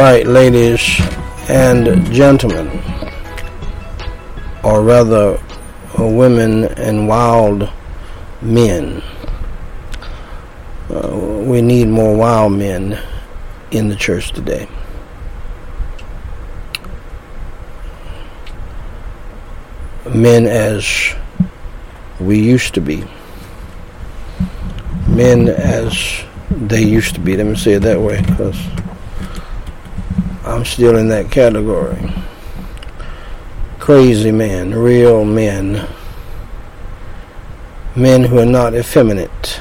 right, ladies and gentlemen, or rather, women and wild men. Uh, we need more wild men in the church today. Men as we used to be. Men as they used to be. Let me say it that way because I'm still in that category. Crazy men, real men, men who are not effeminate.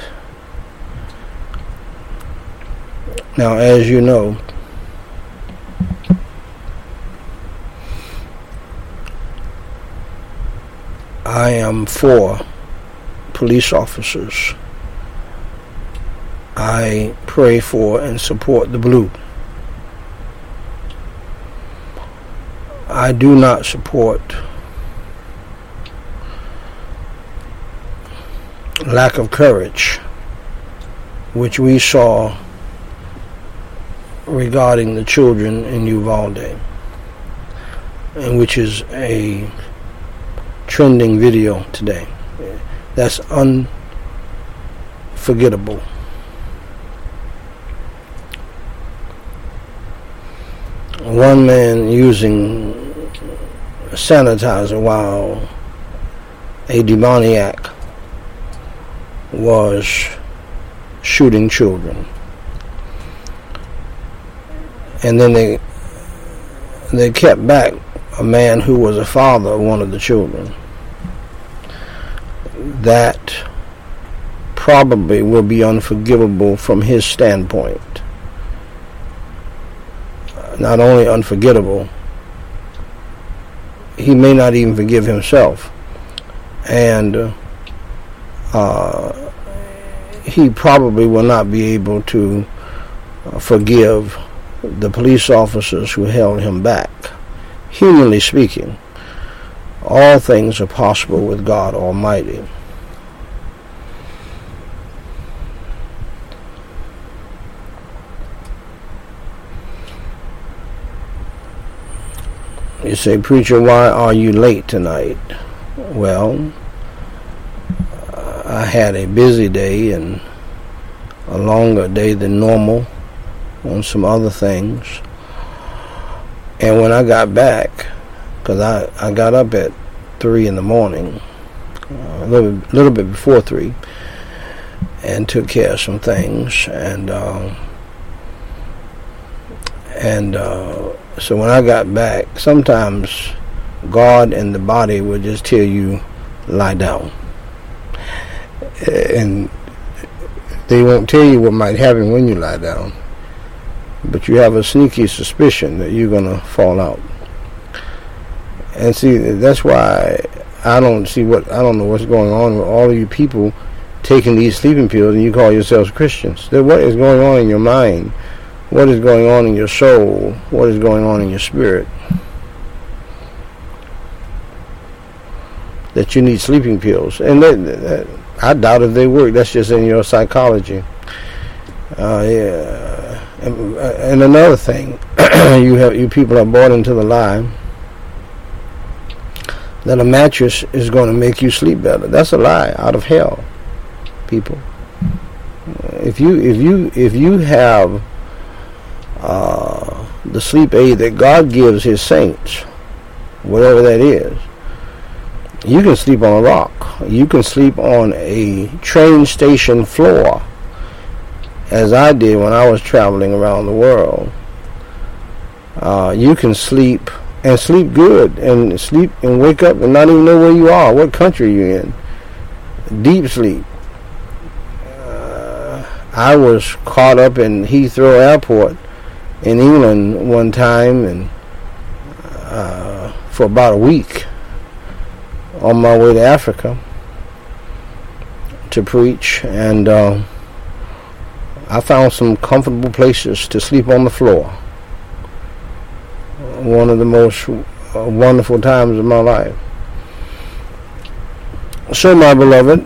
Now, as you know, I am for police officers. I pray for and support the blue. I do not support lack of courage, which we saw regarding the children in Uvalde, and which is a trending video today. That's unforgettable. One man using sanitizer while a demoniac was shooting children. And then they they kept back a man who was a father of one of the children. That probably will be unforgivable from his standpoint. Not only unforgettable, he may not even forgive himself. And uh, he probably will not be able to uh, forgive the police officers who held him back. Humanly speaking, all things are possible with God Almighty. You say, Preacher, why are you late tonight? Well, I had a busy day and a longer day than normal on some other things. And when I got back, because I, I got up at 3 in the morning, a little, little bit before 3, and took care of some things. And, uh, and, uh, so when I got back, sometimes God and the body will just tell you, lie down. And they won't tell you what might happen when you lie down. But you have a sneaky suspicion that you're going to fall out. And see, that's why I don't see what, I don't know what's going on with all of you people taking these sleeping pills and you call yourselves Christians. What is going on in your mind? What is going on in your soul, what is going on in your spirit. That you need sleeping pills, and that, that, I doubt if they work. That's just in your psychology. Uh, yeah, and, and another thing, you have you people are bought into the lie that a mattress is going to make you sleep better. That's a lie out of hell, people. If you if you if you have uh, the sleep aid that God gives His saints, whatever that is. You can sleep on a rock. You can sleep on a train station floor, as I did when I was traveling around the world. Uh, you can sleep and sleep good and sleep and wake up and not even know where you are, what country you're in. Deep sleep. Uh, I was caught up in Heathrow Airport in England one time and uh, for about a week on my way to Africa to preach and uh, I found some comfortable places to sleep on the floor. One of the most uh, wonderful times of my life. So, my beloved,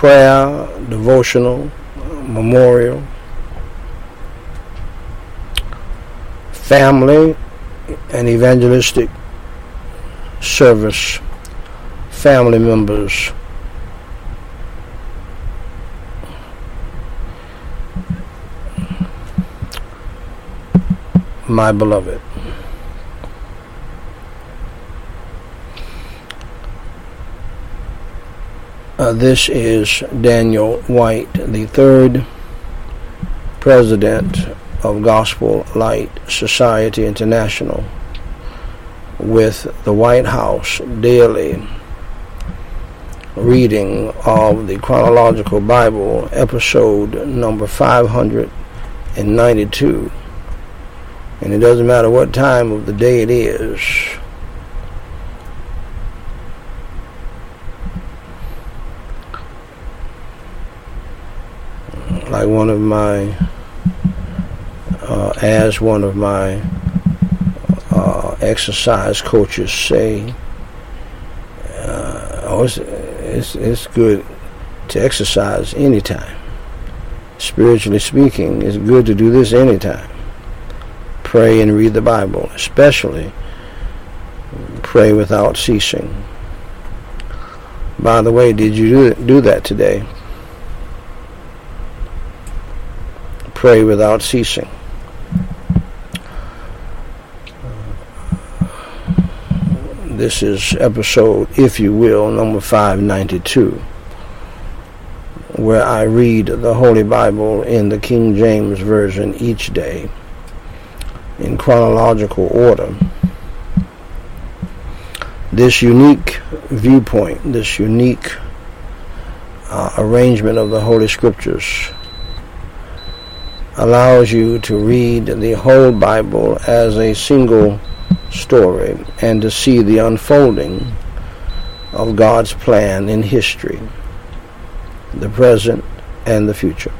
Prayer, devotional, memorial, family, and evangelistic service, family members. My beloved. Uh, this is Daniel White, the third president of Gospel Light Society International, with the White House daily reading of the Chronological Bible, episode number 592. And it doesn't matter what time of the day it is. One of my, uh, as one of my uh, exercise coaches say, uh, oh, it's, it's, it's good to exercise anytime. Spiritually speaking, it's good to do this anytime. Pray and read the Bible, especially pray without ceasing. By the way, did you do that today? Pray without ceasing. This is episode, if you will, number 592, where I read the Holy Bible in the King James Version each day in chronological order. This unique viewpoint, this unique uh, arrangement of the Holy Scriptures allows you to read the whole Bible as a single story and to see the unfolding of God's plan in history, the present and the future.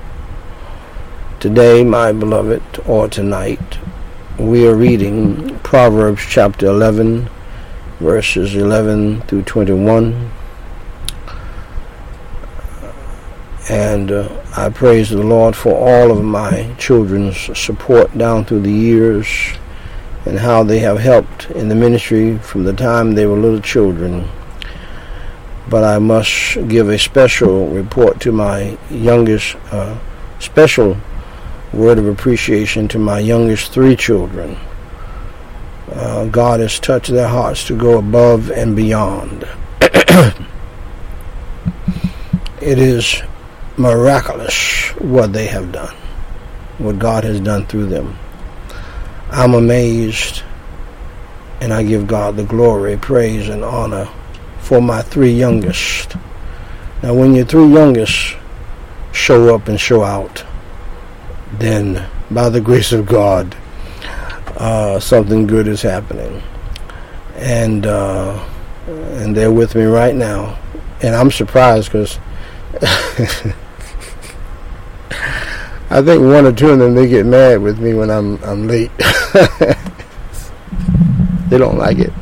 Today, my beloved, or tonight, we are reading Proverbs chapter 11, verses 11 through 21 And uh, I praise the Lord for all of my children's support down through the years and how they have helped in the ministry from the time they were little children. But I must give a special report to my youngest, uh, special word of appreciation to my youngest three children. Uh, God has touched their hearts to go above and beyond. it is miraculous what they have done, what God has done through them. I'm amazed and I give God the glory, praise, and honor for my three youngest. Now, when your three youngest show up and show out, then by the grace of God, uh, something good is happening. And uh, and they're with me right now, and I'm surprised because I think one or two of them they get mad with me when I'm I'm late. they don't like it.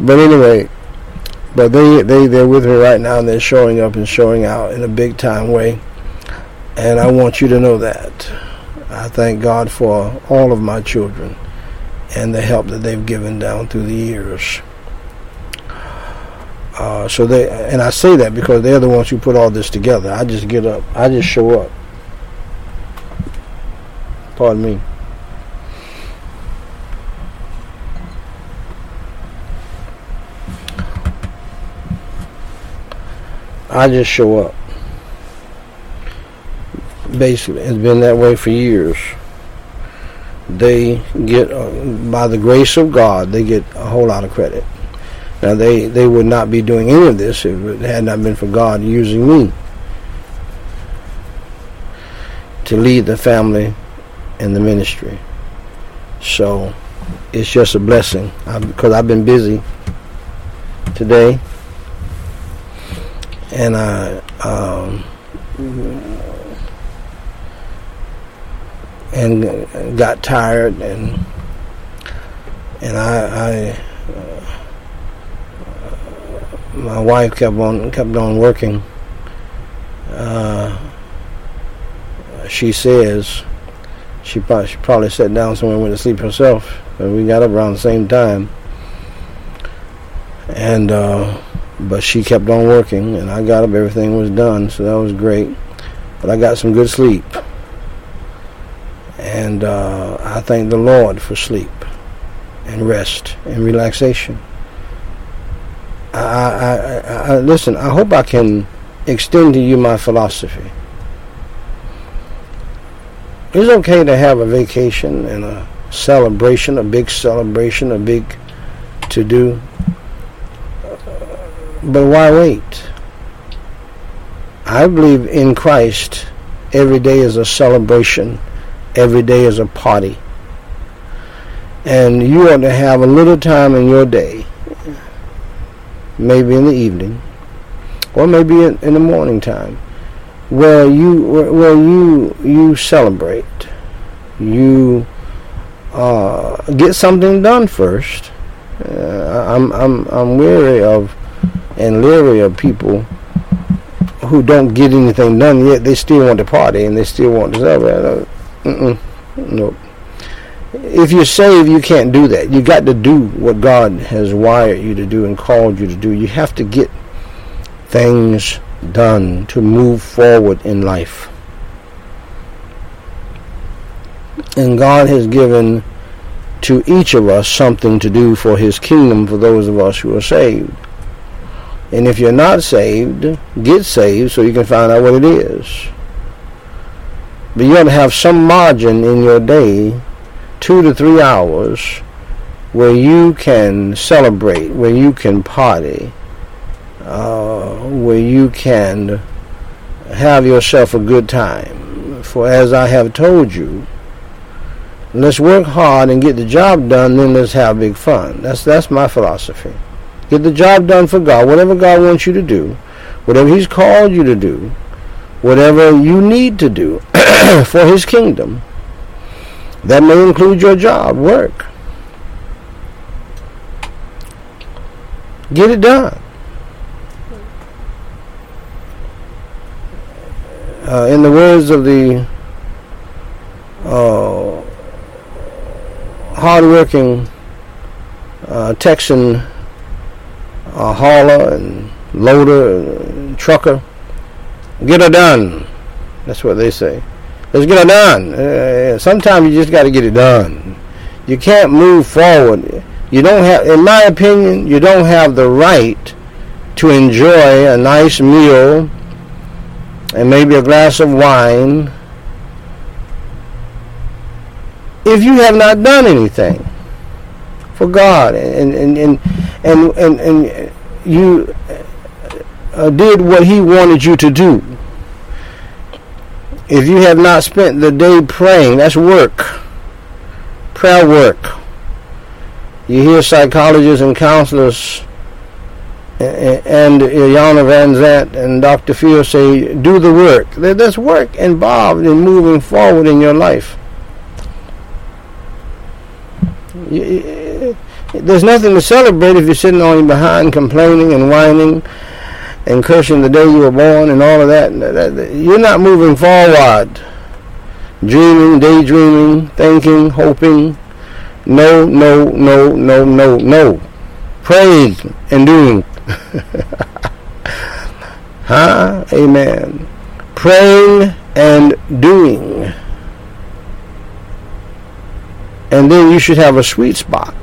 But anyway, but they they they're with me right now and they're showing up and showing out in a big time way. And I want you to know that. I thank God for all of my children and the help that they've given down through the years. Uh, so they and I say that because they're the ones who put all this together. I just get up. I just show up. Pardon me. I just show up. Basically, it's been that way for years. They get, uh, by the grace of God, they get a whole lot of credit. Now, they, they would not be doing any of this if it had not been for God using me. to lead the family and the ministry. So it's just a blessing because I've been busy today, and I um, and got tired and and I, I my wife kept on kept on working. Uh, she says she probably, she probably sat down somewhere and went to sleep herself. But we got up around the same time, and uh, but she kept on working, and I got up. Everything was done, so that was great. But I got some good sleep, and uh, I thank the Lord for sleep and rest and relaxation. I, I, I, listen. I hope I can extend to you my philosophy. It's okay to have a vacation and a celebration, a big celebration, a big to do. But why wait? I believe in Christ every day is a celebration, every day is a party. And you ought to have a little time in your day, maybe in the evening, or maybe in, in the morning time, where you where you you celebrate, you uh, get something done first. Uh, I'm I'm I'm weary of and leery of people who don't get anything done yet. They still want to party and they still want to celebrate. Uh, nope. If you're saved, you can't do that. You got to do what God has wired you to do and called you to do. You have to get things done to move forward in life. And God has given to each of us something to do for His kingdom for those of us who are saved. And if you're not saved, get saved so you can find out what it is. But you ought to have some margin in your day, two to three hours, where you can celebrate, where you can party, uh, where you can have yourself a good time. For as I have told you, let's work hard and get the job done, then let's have big fun. That's that's my philosophy. Get the job done for God, whatever God wants you to do, whatever He's called you to do, whatever you need to do for His kingdom. That may include your job, work. Get it done. Uh, in the words of the uh, hardworking uh, Texan uh, hauler and loader and trucker, get her done. That's what they say. Let's get her done. Uh, sometimes you just got to get it done. You can't move forward. You don't have, in my opinion, you don't have the right to enjoy a nice meal and maybe a glass of wine if you have not done anything for God and and and and, and, and you uh, did what he wanted you to do if you have not spent the day praying that's work prayer work you hear psychologists and counselors and Iyanla Vanzant and Dr. Phil say, do the work. There's work involved in moving forward in your life. There's nothing to celebrate if you're sitting on your behind complaining and whining and cursing the day you were born and all of that. You're not moving forward. Dreaming, daydreaming, thinking, hoping. No, no, no, no, no, no. Praying and doing huh? Amen. Praying and doing. And then you should have a sweet spot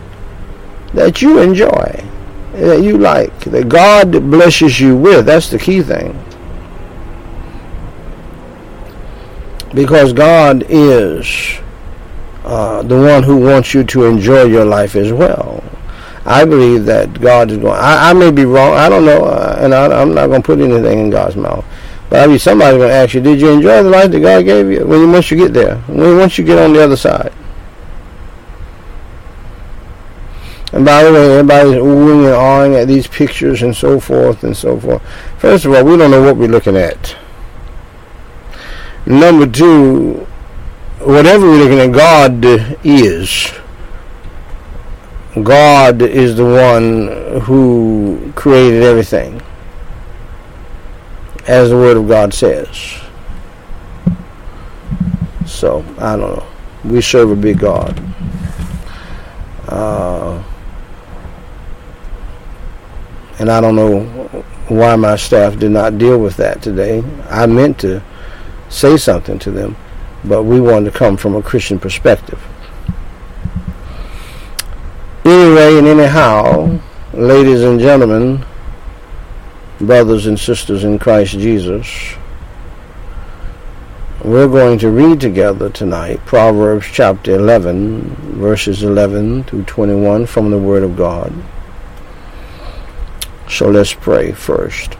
that you enjoy, that you like, that God blesses you with. That's the key thing. Because God is uh, the one who wants you to enjoy your life as well. I believe that God is going. I, I may be wrong. I don't know, uh, and I, am not going to put anything in God's mouth. But I mean, somebody's going to ask you, did you enjoy the life that God gave you? When once you get there, when once you get on the other side. And by the way, everybody's oohing and awing at these pictures and so forth and so forth. First of all, we don't know what we're looking at. Number two, whatever we're looking at, God is. God is the one who created everything, as the Word of God says. So, I don't know. We serve a big God. Uh, and I don't know why my staff did not deal with that today. I meant to say something to them, but we wanted to come from a Christian perspective. Anyway and anyhow, ladies and gentlemen, brothers and sisters in Christ Jesus, we're going to read together tonight Proverbs chapter 11, verses 11 through 21 from the Word of God. So let's pray first.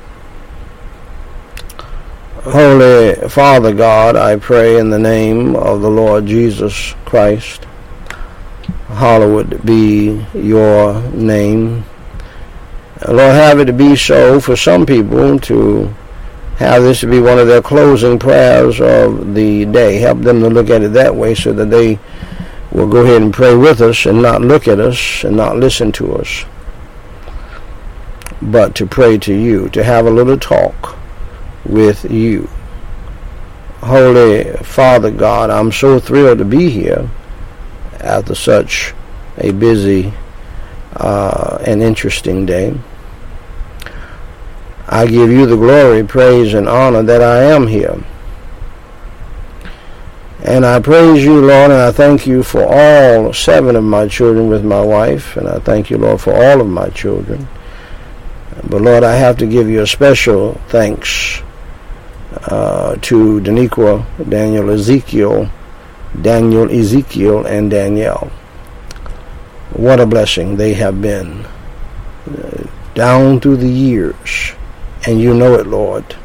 Holy Father God, I pray in the name of the Lord Jesus Christ. Hallowed be your name. Lord, have it be so for some people to have this to be one of their closing prayers of the day. Help them to look at it that way so that they will go ahead and pray with us and not look at us and not listen to us but to pray to you, to have a little talk with you. Holy Father God, I'm so thrilled to be here after such a busy uh, and interesting day. I give you the glory, praise, and honor that I am here. And I praise you, Lord, and I thank you for all seven of my children with my wife, and I thank you, Lord, for all of my children. But Lord, I have to give you a special thanks uh, to Daniqua, Daniel Ezekiel, Daniel Ezekiel, and Danielle. What a blessing they have been uh, down through the years, and you know it, Lord.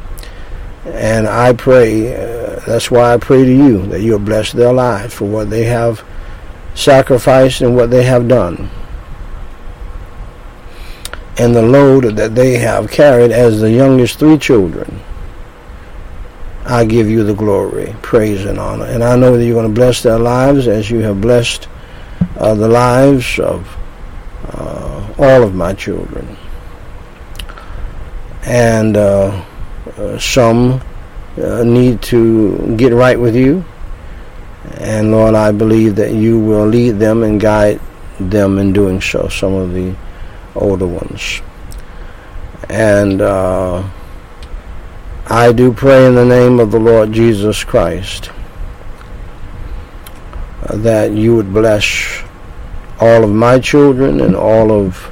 And I pray, uh, that's why I pray to you that you'll bless their lives for what they have sacrificed and what they have done and the load that they have carried as the youngest three children. I give you the glory, praise, and honor. And I know that you're going to bless their lives as you have blessed uh, the lives of uh, all of my children. And uh, uh some uh, need to get right with you. And Lord, I believe that you will lead them and guide them in doing so. Some of the older ones. And uh, I do pray in the name of the Lord Jesus Christ that you would bless all of my children and all of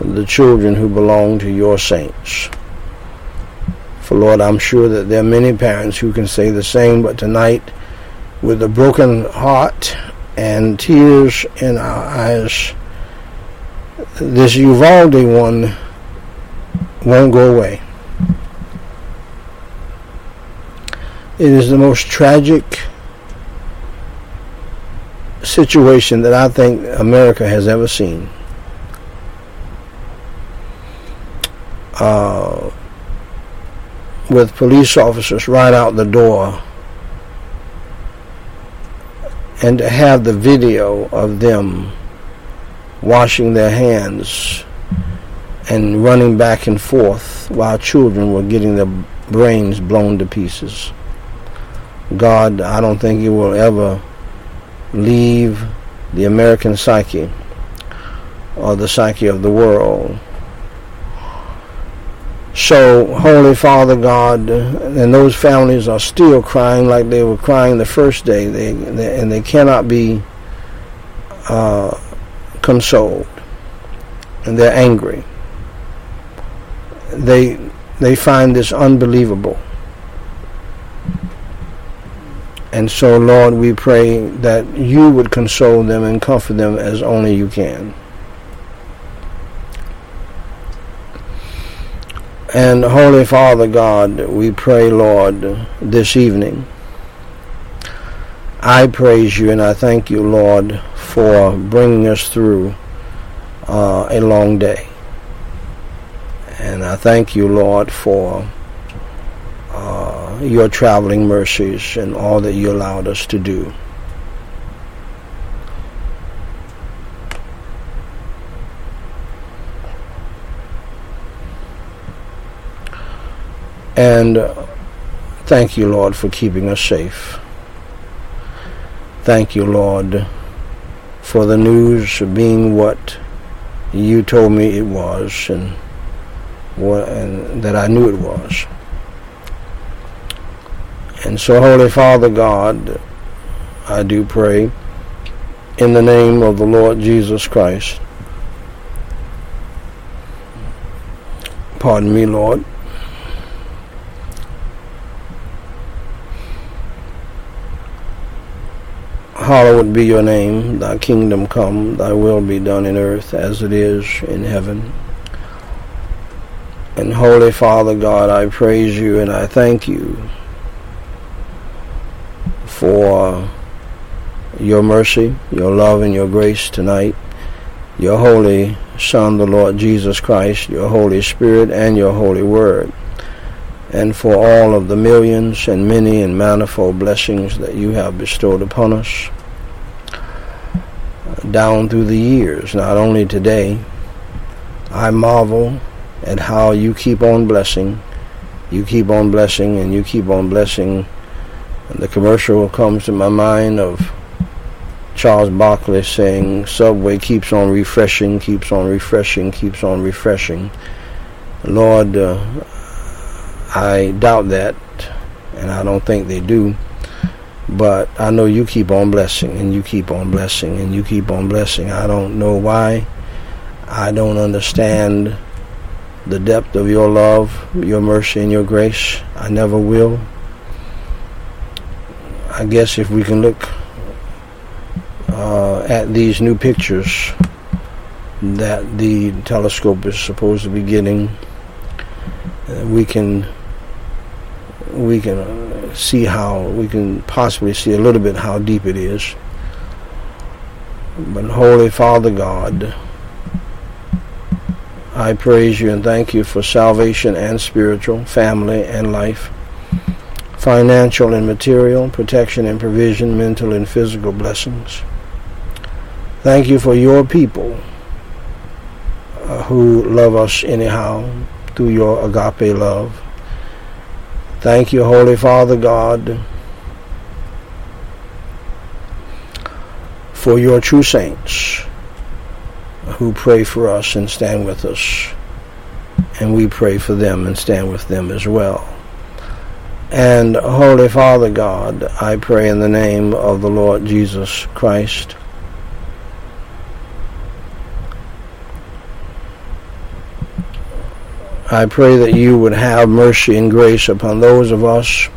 the children who belong to your saints. For Lord, I'm sure that there are many parents who can say the same, but tonight, with a broken heart and tears in our eyes, this Uvalde one won't go away. It is the most tragic situation that I think America has ever seen. Uh, with police officers right out the door and to have the video of them washing their hands and running back and forth while children were getting their brains blown to pieces. God, I don't think He will ever leave the American psyche or the psyche of the world. So, Holy Father God, and those families are still crying like they were crying the first day, they, they and they cannot be uh, consoled, and they're angry. They they find this unbelievable. And so, Lord, we pray that you would console them and comfort them as only you can. And Holy Father God, we pray, Lord, this evening. I praise you and I thank you, Lord, for bringing us through uh, a long day. And I thank you, Lord, for uh, your traveling mercies and all that you allowed us to do. And thank you, Lord, for keeping us safe. Thank you, Lord, for the news being what you told me it was and, what, and that I knew it was. And so, Holy Father God, I do pray in the name of the Lord Jesus Christ. Pardon me, Lord. Hallowed be your name, thy kingdom come, thy will be done in earth as it is in heaven. And Holy Father God, I praise you and I thank you for your mercy, your love, and your grace tonight. Your Holy Son, the Lord Jesus Christ, your Holy Spirit, and your Holy Word and for all of the millions and many and manifold blessings that you have bestowed upon us down through the years, not only today. I marvel at how you keep on blessing, you keep on blessing, and you keep on blessing. And the commercial comes to my mind of Charles Barkley saying, Subway keeps on refreshing, keeps on refreshing, keeps on refreshing. Lord, uh, I doubt that, and I don't think they do. But I know you keep on blessing, and you keep on blessing, and you keep on blessing. I don't know why. I don't understand the depth of your love, your mercy, and your grace. I never will. I guess if we can look uh, at these new pictures that the telescope is supposed to be getting, uh, we can we can uh, see how we can possibly see a little bit how deep it is. But Holy Father God, I praise you and thank you for salvation and spiritual, family and life, financial and material, protection and provision, mental and physical blessings. Thank you for your people uh, who love us anyhow through your agape love. Thank you, Holy Father God, for your true saints who pray for us and stand with us. And we pray for them and stand with them as well. And Holy Father God, I pray in the name of the Lord Jesus Christ I pray that you would have mercy and grace upon those of us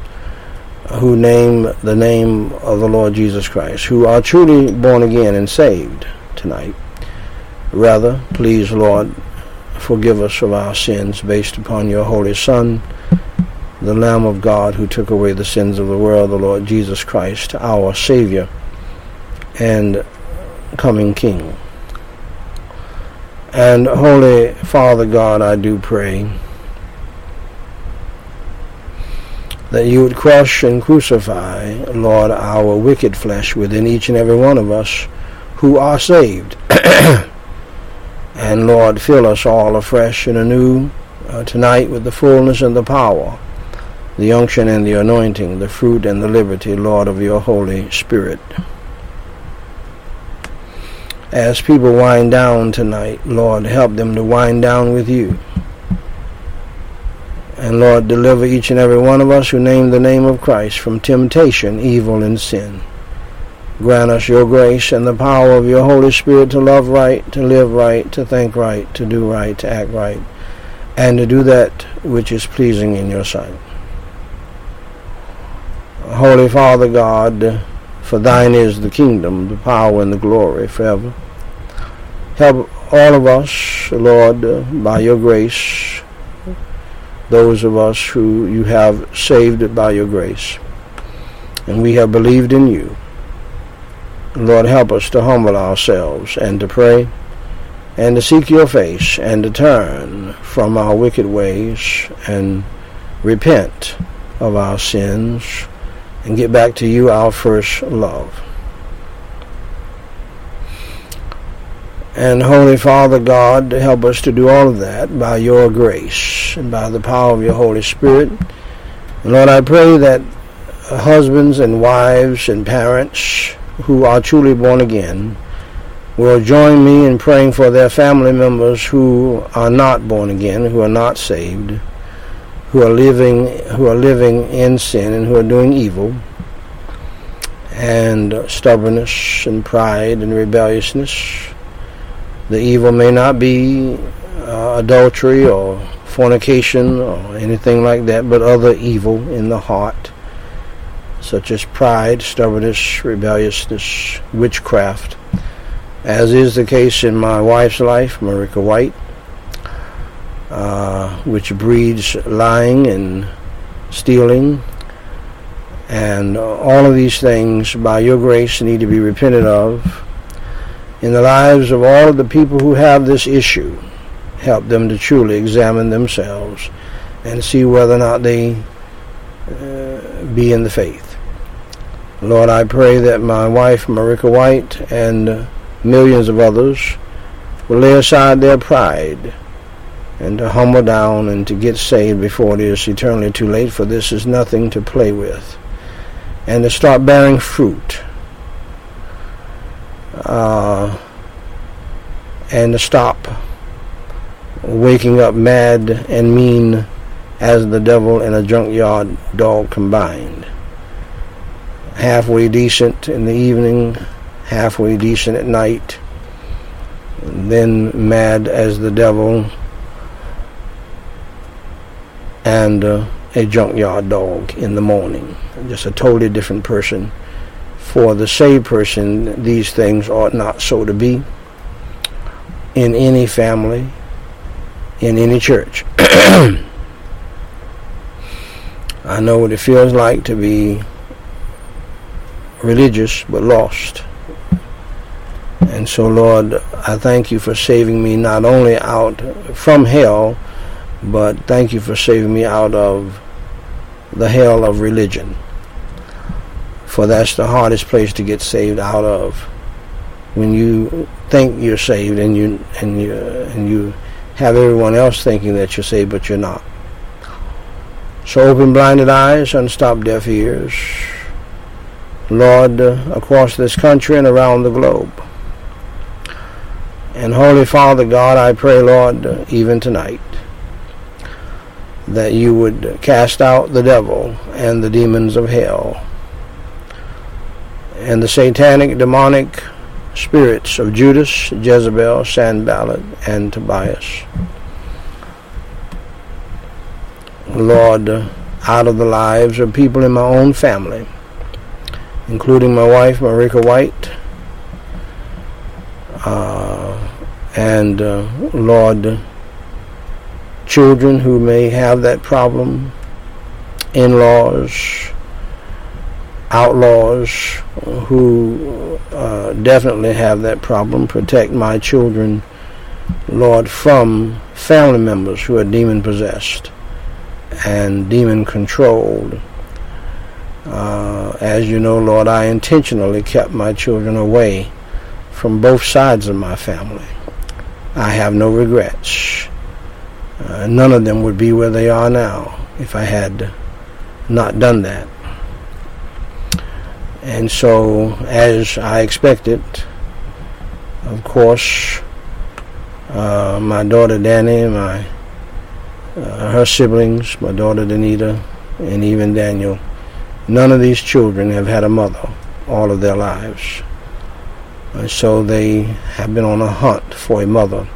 who name the name of the Lord Jesus Christ, who are truly born again and saved tonight. Rather, please, Lord, forgive us of our sins based upon your Holy Son, the Lamb of God who took away the sins of the world, the Lord Jesus Christ, our Savior and coming King. And Holy Father God, I do pray that you would crush and crucify, Lord, our wicked flesh within each and every one of us who are saved. and Lord, fill us all afresh and anew uh, tonight with the fullness and the power, the unction and the anointing, the fruit and the liberty, Lord, of your Holy Spirit as people wind down tonight, Lord, help them to wind down with you. And Lord, deliver each and every one of us who name the name of Christ from temptation, evil, and sin. Grant us your grace and the power of your Holy Spirit to love right, to live right, to think right, to do right, to act right, and to do that which is pleasing in your sight. Holy Father God, for thine is the kingdom, the power, and the glory forever. Help all of us, Lord, by your grace, those of us who you have saved by your grace. And we have believed in you. Lord, help us to humble ourselves and to pray and to seek your face and to turn from our wicked ways and repent of our sins and get back to you, our first love. And Holy Father God, help us to do all of that by your grace and by the power of your Holy Spirit. And Lord, I pray that husbands and wives and parents who are truly born again will join me in praying for their family members who are not born again, who are not saved, who are living who are living in sin and who are doing evil and stubbornness and pride and rebelliousness the evil may not be uh, adultery or fornication or anything like that, but other evil in the heart, such as pride, stubbornness, rebelliousness, witchcraft, as is the case in my wife's life, Marika White, uh, which breeds lying and stealing. And all of these things, by your grace, need to be repented of in the lives of all of the people who have this issue. Help them to truly examine themselves and see whether or not they uh, be in the faith. Lord, I pray that my wife, Marika White, and uh, millions of others will lay aside their pride and to humble down and to get saved before it is eternally too late, for this is nothing to play with, and to start bearing fruit uh, and to stop waking up mad and mean as the devil and a junkyard dog combined. Halfway decent in the evening, halfway decent at night, then mad as the devil and uh, a junkyard dog in the morning. Just a totally different person for the saved person, these things ought not so to be in any family, in any church. I know what it feels like to be religious but lost. And so, Lord, I thank you for saving me not only out from hell, but thank you for saving me out of the hell of religion for that's the hardest place to get saved out of. When you think you're saved and you and you and you have everyone else thinking that you're saved, but you're not. So open blinded eyes, unstop deaf ears, Lord, across this country and around the globe. And Holy Father God, I pray, Lord, even tonight, that you would cast out the devil and the demons of hell and the satanic demonic spirits of Judas, Jezebel, Sanballat, and Tobias. Lord, out of the lives of people in my own family, including my wife, Marika White, uh, and uh, Lord, children who may have that problem, in-laws, outlaws who uh, definitely have that problem. Protect my children, Lord, from family members who are demon possessed and demon controlled. Uh, as you know, Lord, I intentionally kept my children away from both sides of my family. I have no regrets. Uh, none of them would be where they are now if I had not done that. And so, as I expected, of course, uh, my daughter Danny, my uh, her siblings, my daughter Danita, and even Daniel, none of these children have had a mother all of their lives. And so they have been on a hunt for a mother.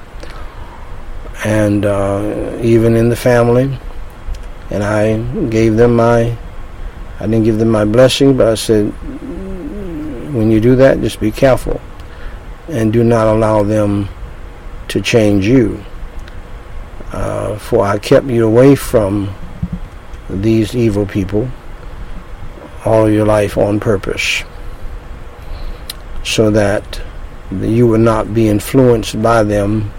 And uh, even in the family, and I gave them my I didn't give them my blessing, but I said, when you do that, just be careful and do not allow them to change you. Uh, for I kept you away from these evil people all your life on purpose so that you would not be influenced by them,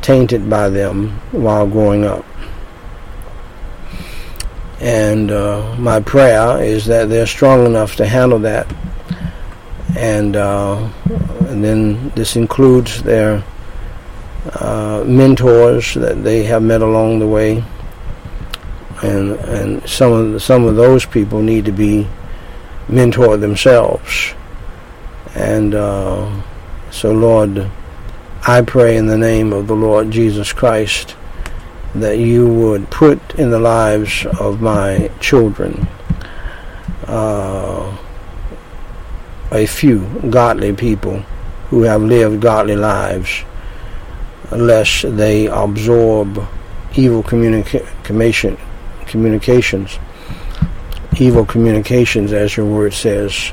tainted by them while growing up. And uh, my prayer is that they're strong enough to handle that. And, uh, and then this includes their uh, mentors that they have met along the way. And, and some of the, some of those people need to be mentored themselves. And uh, so, Lord, I pray in the name of the Lord Jesus Christ that you would put in the lives of my children uh, a few godly people who have lived godly lives, lest they absorb evil communica- communications, evil communications, as your word says,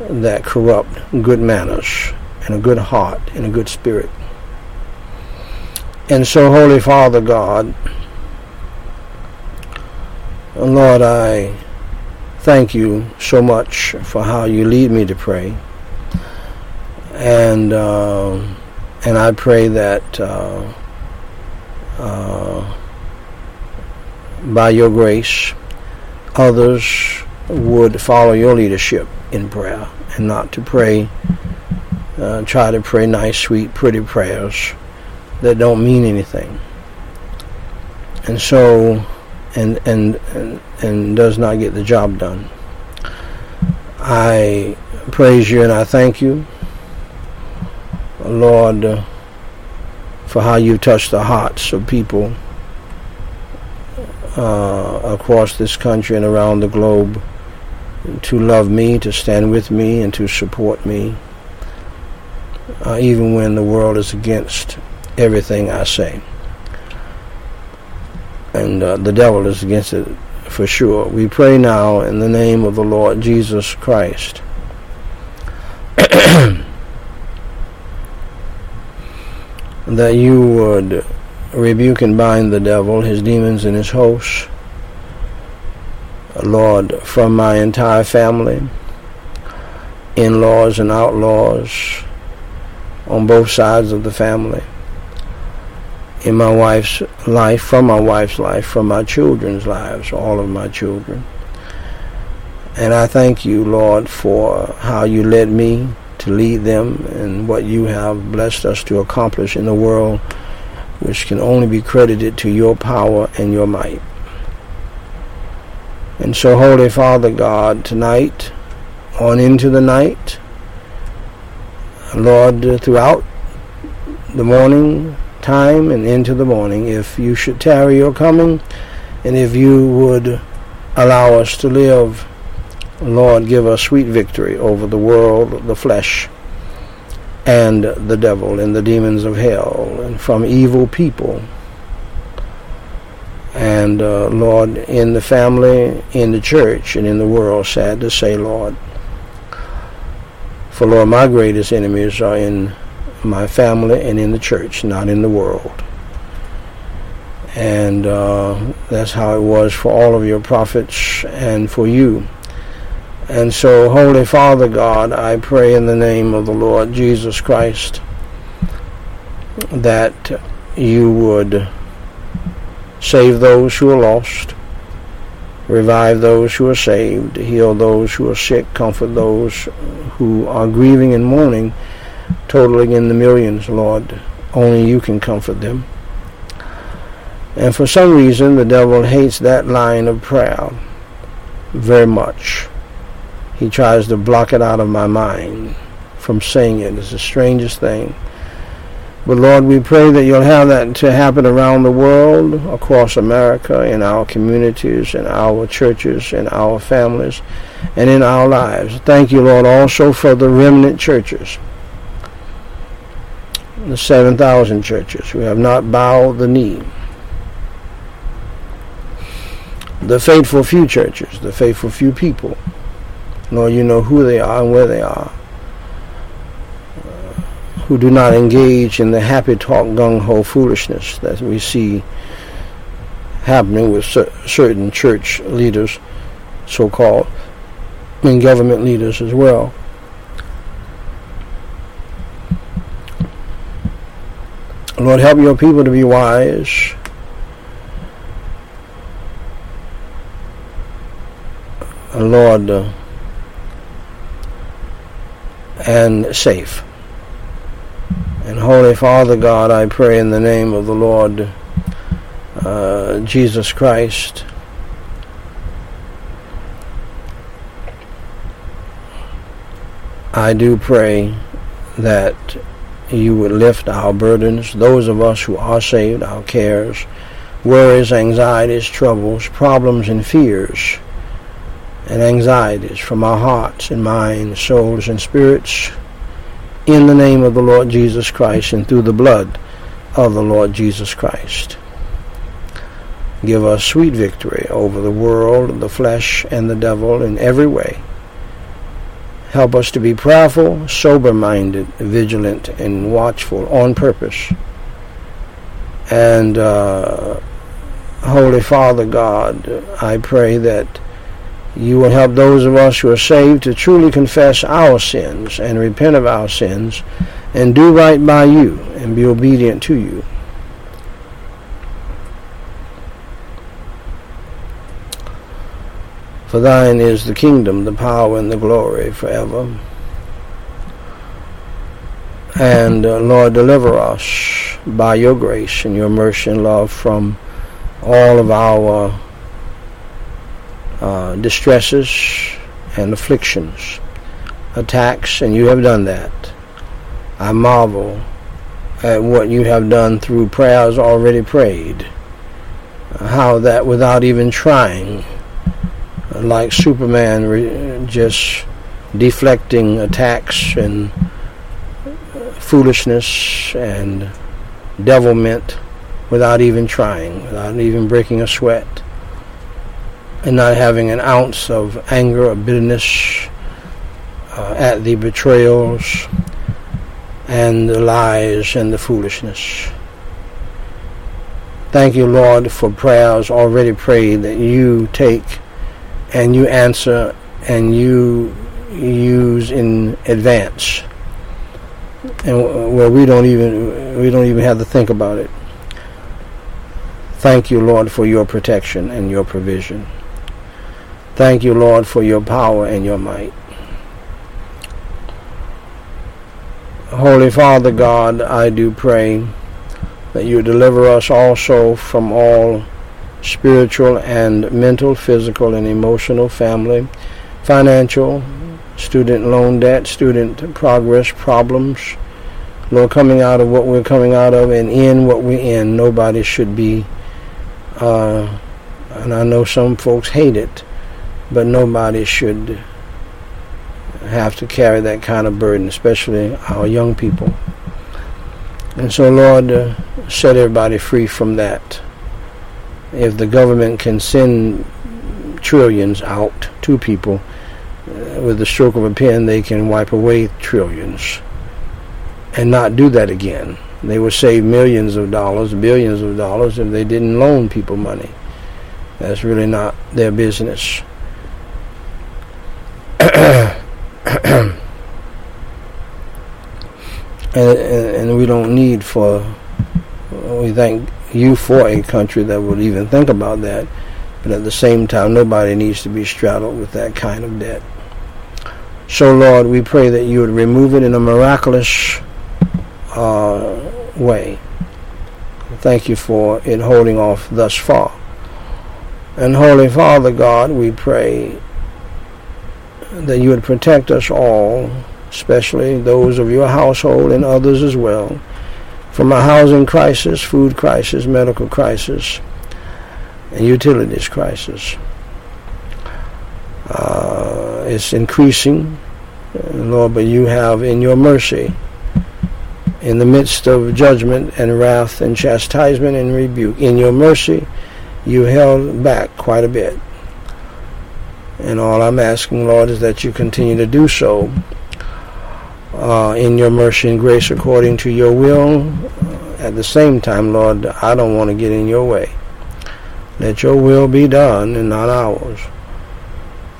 that corrupt good manners and a good heart and a good spirit. And so, Holy Father God, Lord, I thank you so much for how you lead me to pray. And uh, and I pray that uh, uh, by your grace, others would follow your leadership in prayer and not to pray, uh, try to pray nice, sweet, pretty prayers that don't mean anything. And so, and, and, and, and does not get the job done. I praise you and I thank you, Lord, for how you touched the hearts of people uh, across this country and around the globe to love me, to stand with me, and to support me, uh, even when the world is against everything I say. And uh, the devil is against it for sure. We pray now in the name of the Lord Jesus Christ. that you would rebuke and bind the devil, his demons, and his hosts. Lord, from my entire family, in laws and outlaws, on both sides of the family in my wife's life, from my wife's life, from my children's lives, all of my children. And I thank you, Lord, for how you led me to lead them and what you have blessed us to accomplish in the world, which can only be credited to your power and your might. And so, Holy Father God, tonight, on into the night, Lord, throughout the morning, time and into the morning, if you should tarry your coming, and if you would allow us to live, Lord, give us sweet victory over the world, the flesh, and the devil and the demons of hell, and from evil people. And uh, Lord, in the family, in the church, and in the world, sad to say, Lord. For Lord, my greatest enemies are in my family and in the church, not in the world. And uh, that's how it was for all of your prophets and for you. And so, Holy Father God, I pray in the name of the Lord Jesus Christ that you would save those who are lost, revive those who are saved, heal those who are sick, comfort those who are grieving and mourning totaling in the millions, Lord. Only you can comfort them. And for some reason, the devil hates that line of prayer very much. He tries to block it out of my mind from saying it. It's the strangest thing. But Lord, we pray that you'll have that to happen around the world, across America, in our communities, in our churches, in our families, and in our lives. Thank you, Lord, also for the remnant churches the 7,000 churches who have not bowed the knee. The faithful few churches, the faithful few people, nor you know who they are and where they are, uh, who do not engage in the happy talk gung ho foolishness that we see happening with cer- certain church leaders, so-called, and government leaders as well. Lord, help your people to be wise. Lord, uh, and safe. And Holy Father God, I pray in the name of the Lord uh, Jesus Christ. I do pray that you would lift our burdens, those of us who are saved, our cares, worries, anxieties, troubles, problems, and fears, and anxieties from our hearts and minds, souls, and spirits, in the name of the Lord Jesus Christ and through the blood of the Lord Jesus Christ. Give us sweet victory over the world, the flesh, and the devil in every way. Help us to be prayerful, sober-minded, vigilant, and watchful on purpose. And uh, Holy Father God, I pray that you will help those of us who are saved to truly confess our sins and repent of our sins and do right by you and be obedient to you. For thine is the kingdom, the power, and the glory forever. And uh, Lord, deliver us by your grace and your mercy and love from all of our uh, distresses and afflictions, attacks, and you have done that. I marvel at what you have done through prayers already prayed. How that without even trying, like Superman re- just deflecting attacks and foolishness and devilment without even trying, without even breaking a sweat, and not having an ounce of anger or bitterness uh, at the betrayals and the lies and the foolishness. Thank you, Lord, for prayers already prayed that you take and you answer and you use in advance. And where we don't even we don't even have to think about it. Thank you lord for your protection and your provision. Thank you lord for your power and your might. Holy father god i do pray that you deliver us also from all spiritual and mental, physical and emotional, family, financial, student loan debt, student progress problems. Lord, coming out of what we're coming out of and in what we're in, nobody should be, uh, and I know some folks hate it, but nobody should have to carry that kind of burden, especially our young people. And so, Lord, uh, set everybody free from that if the government can send trillions out to people uh, with the stroke of a pen, they can wipe away trillions and not do that again. They would save millions of dollars, billions of dollars if they didn't loan people money. That's really not their business. and, and, and we don't need for we thank you for a country that would even think about that. But at the same time, nobody needs to be straddled with that kind of debt. So, Lord, we pray that you would remove it in a miraculous uh, way. Thank you for it holding off thus far. And Holy Father God, we pray that you would protect us all, especially those of your household and others as well from a housing crisis, food crisis, medical crisis, and utilities crisis. Uh, it's increasing, Lord, but you have in your mercy, in the midst of judgment and wrath and chastisement and rebuke, in your mercy, you held back quite a bit. And all I'm asking, Lord, is that you continue to do so uh, in your mercy and grace according to your will. At the same time, Lord, I don't want to get in your way. Let your will be done and not ours.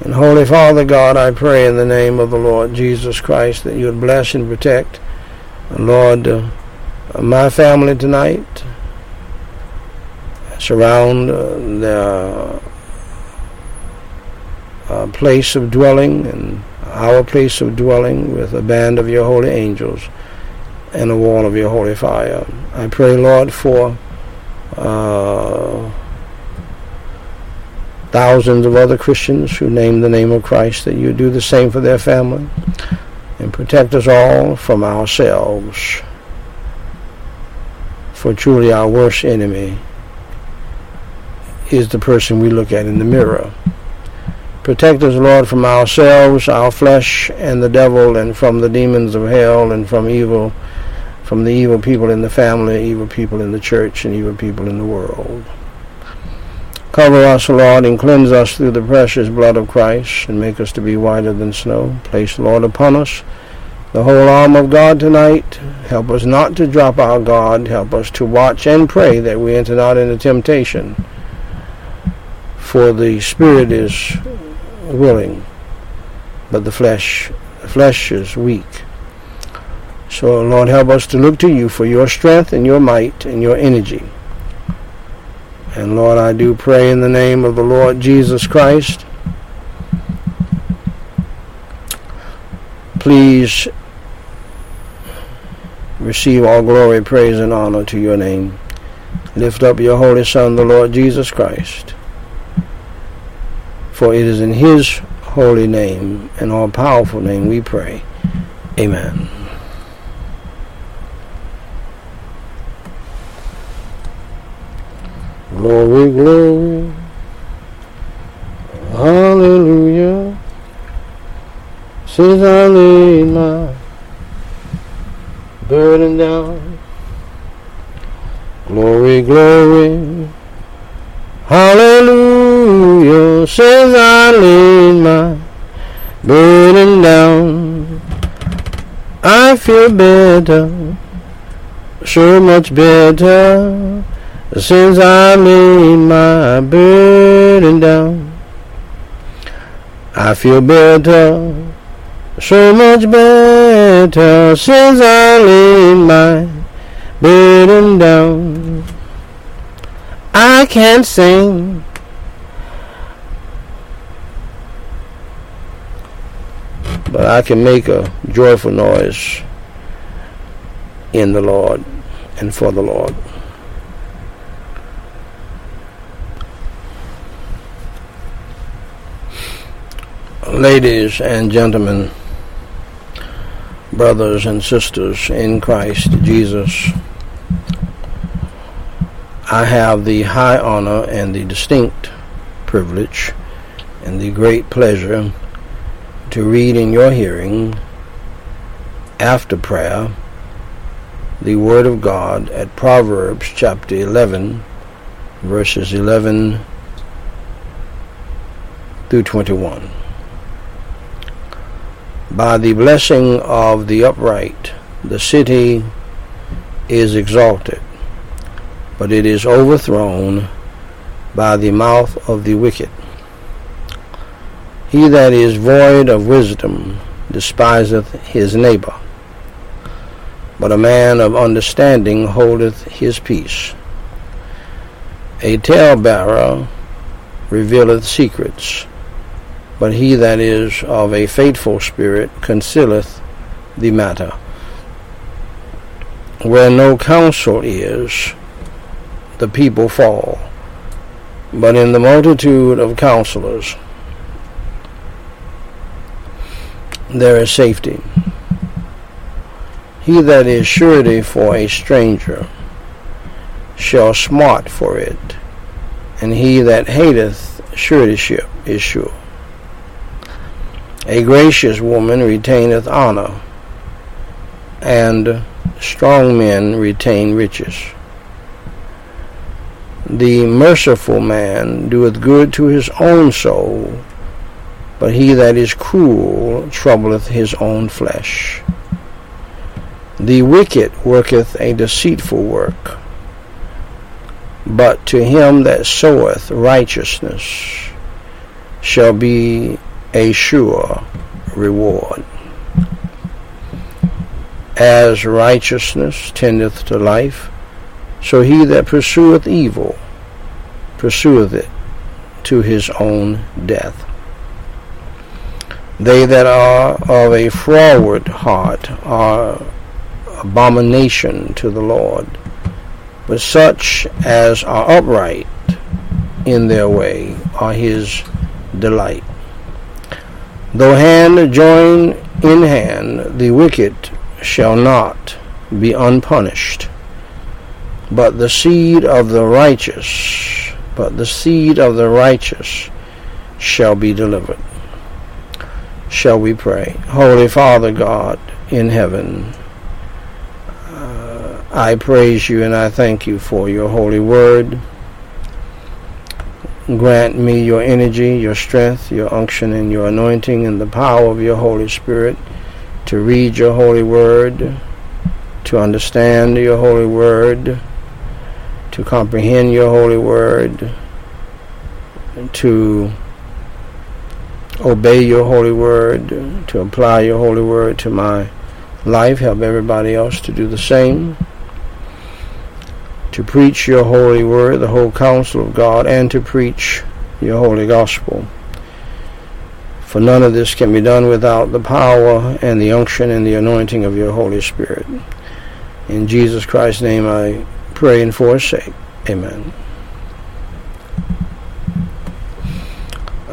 And Holy Father God, I pray in the name of the Lord Jesus Christ that you would bless and protect, Lord, uh, my family tonight. Surround uh, the uh, place of dwelling and our place of dwelling with a band of your holy angels and a wall of your holy fire. I pray, Lord, for uh, thousands of other Christians who name the name of Christ, that you do the same for their family and protect us all from ourselves. For truly our worst enemy is the person we look at in the mirror. Protect us, Lord, from ourselves, our flesh, and the devil, and from the demons of hell, and from evil, from the evil people in the family, evil people in the church, and evil people in the world. Cover us, Lord, and cleanse us through the precious blood of Christ, and make us to be whiter than snow. Place, Lord, upon us the whole arm of God tonight. Help us not to drop our God. Help us to watch and pray that we enter not into temptation. For the spirit is willing, but the flesh, the flesh is weak. So, Lord, help us to look to you for your strength and your might and your energy. And Lord, I do pray in the name of the Lord Jesus Christ. Please receive all glory, praise, and honor to your name. Lift up your Holy Son, the Lord Jesus Christ. For it is in his holy name and all powerful name we pray. Amen. Glory, glory. Hallelujah. Since I laid my burden down. Glory, glory. Hallelujah. Since I laid my burden down. I feel better. So much better since I laid my burden down. I feel better, so much better since I laid my burden down. I can't sing. But I can make a joyful noise in the Lord and for the Lord. ladies and gentlemen, brothers and sisters in Christ Jesus, I have the high honor and the distinct privilege and the great pleasure to read in your hearing, after prayer, the Word of God at Proverbs chapter 11, verses 11 through 21. By the blessing of the upright, the city is exalted, but it is overthrown by the mouth of the wicked. He that is void of wisdom despiseth his neighbor, but a man of understanding holdeth his peace. A talebearer revealeth secrets but he that is of a faithful spirit concealeth the matter. Where no counsel is, the people fall, but in the multitude of counselors there is safety. He that is surety for a stranger shall smart for it, and he that hateth suretyship is sure. A gracious woman retaineth honor, and strong men retain riches. The merciful man doeth good to his own soul, but he that is cruel troubleth his own flesh. The wicked worketh a deceitful work, But to him that soweth righteousness shall be a sure reward. As righteousness tendeth to life, so he that pursueth evil pursueth it to his own death. They that are of a froward heart are abomination to the Lord, but such as are upright in their way are his delight. Though hand join in hand, the wicked shall not be unpunished, but the seed of the righteous, but the seed of the righteous shall be delivered shall we pray. Holy Father God in heaven, uh, I praise you and I thank you for your holy word. Grant me your energy, your strength, your unction, and your anointing, and the power of your Holy Spirit to read your holy word, to understand your holy word, to comprehend your holy word, to obey your holy word, to apply your holy word to my life. Help everybody else to do the same. To preach your holy word, the whole counsel of God, and to preach your holy gospel. For none of this can be done without the power and the unction and the anointing of your Holy Spirit. In Jesus Christ's name I pray and forsake. Amen.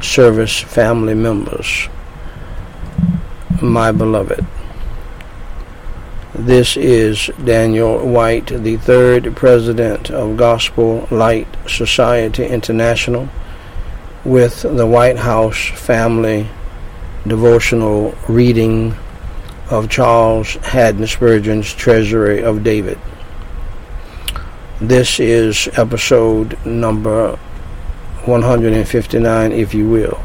service family members, my beloved. This is Daniel White, the third president of Gospel Light Society International, with the White House Family Devotional Reading of Charles Haddon Spurgeon's Treasury of David. This is episode number 159, if you will.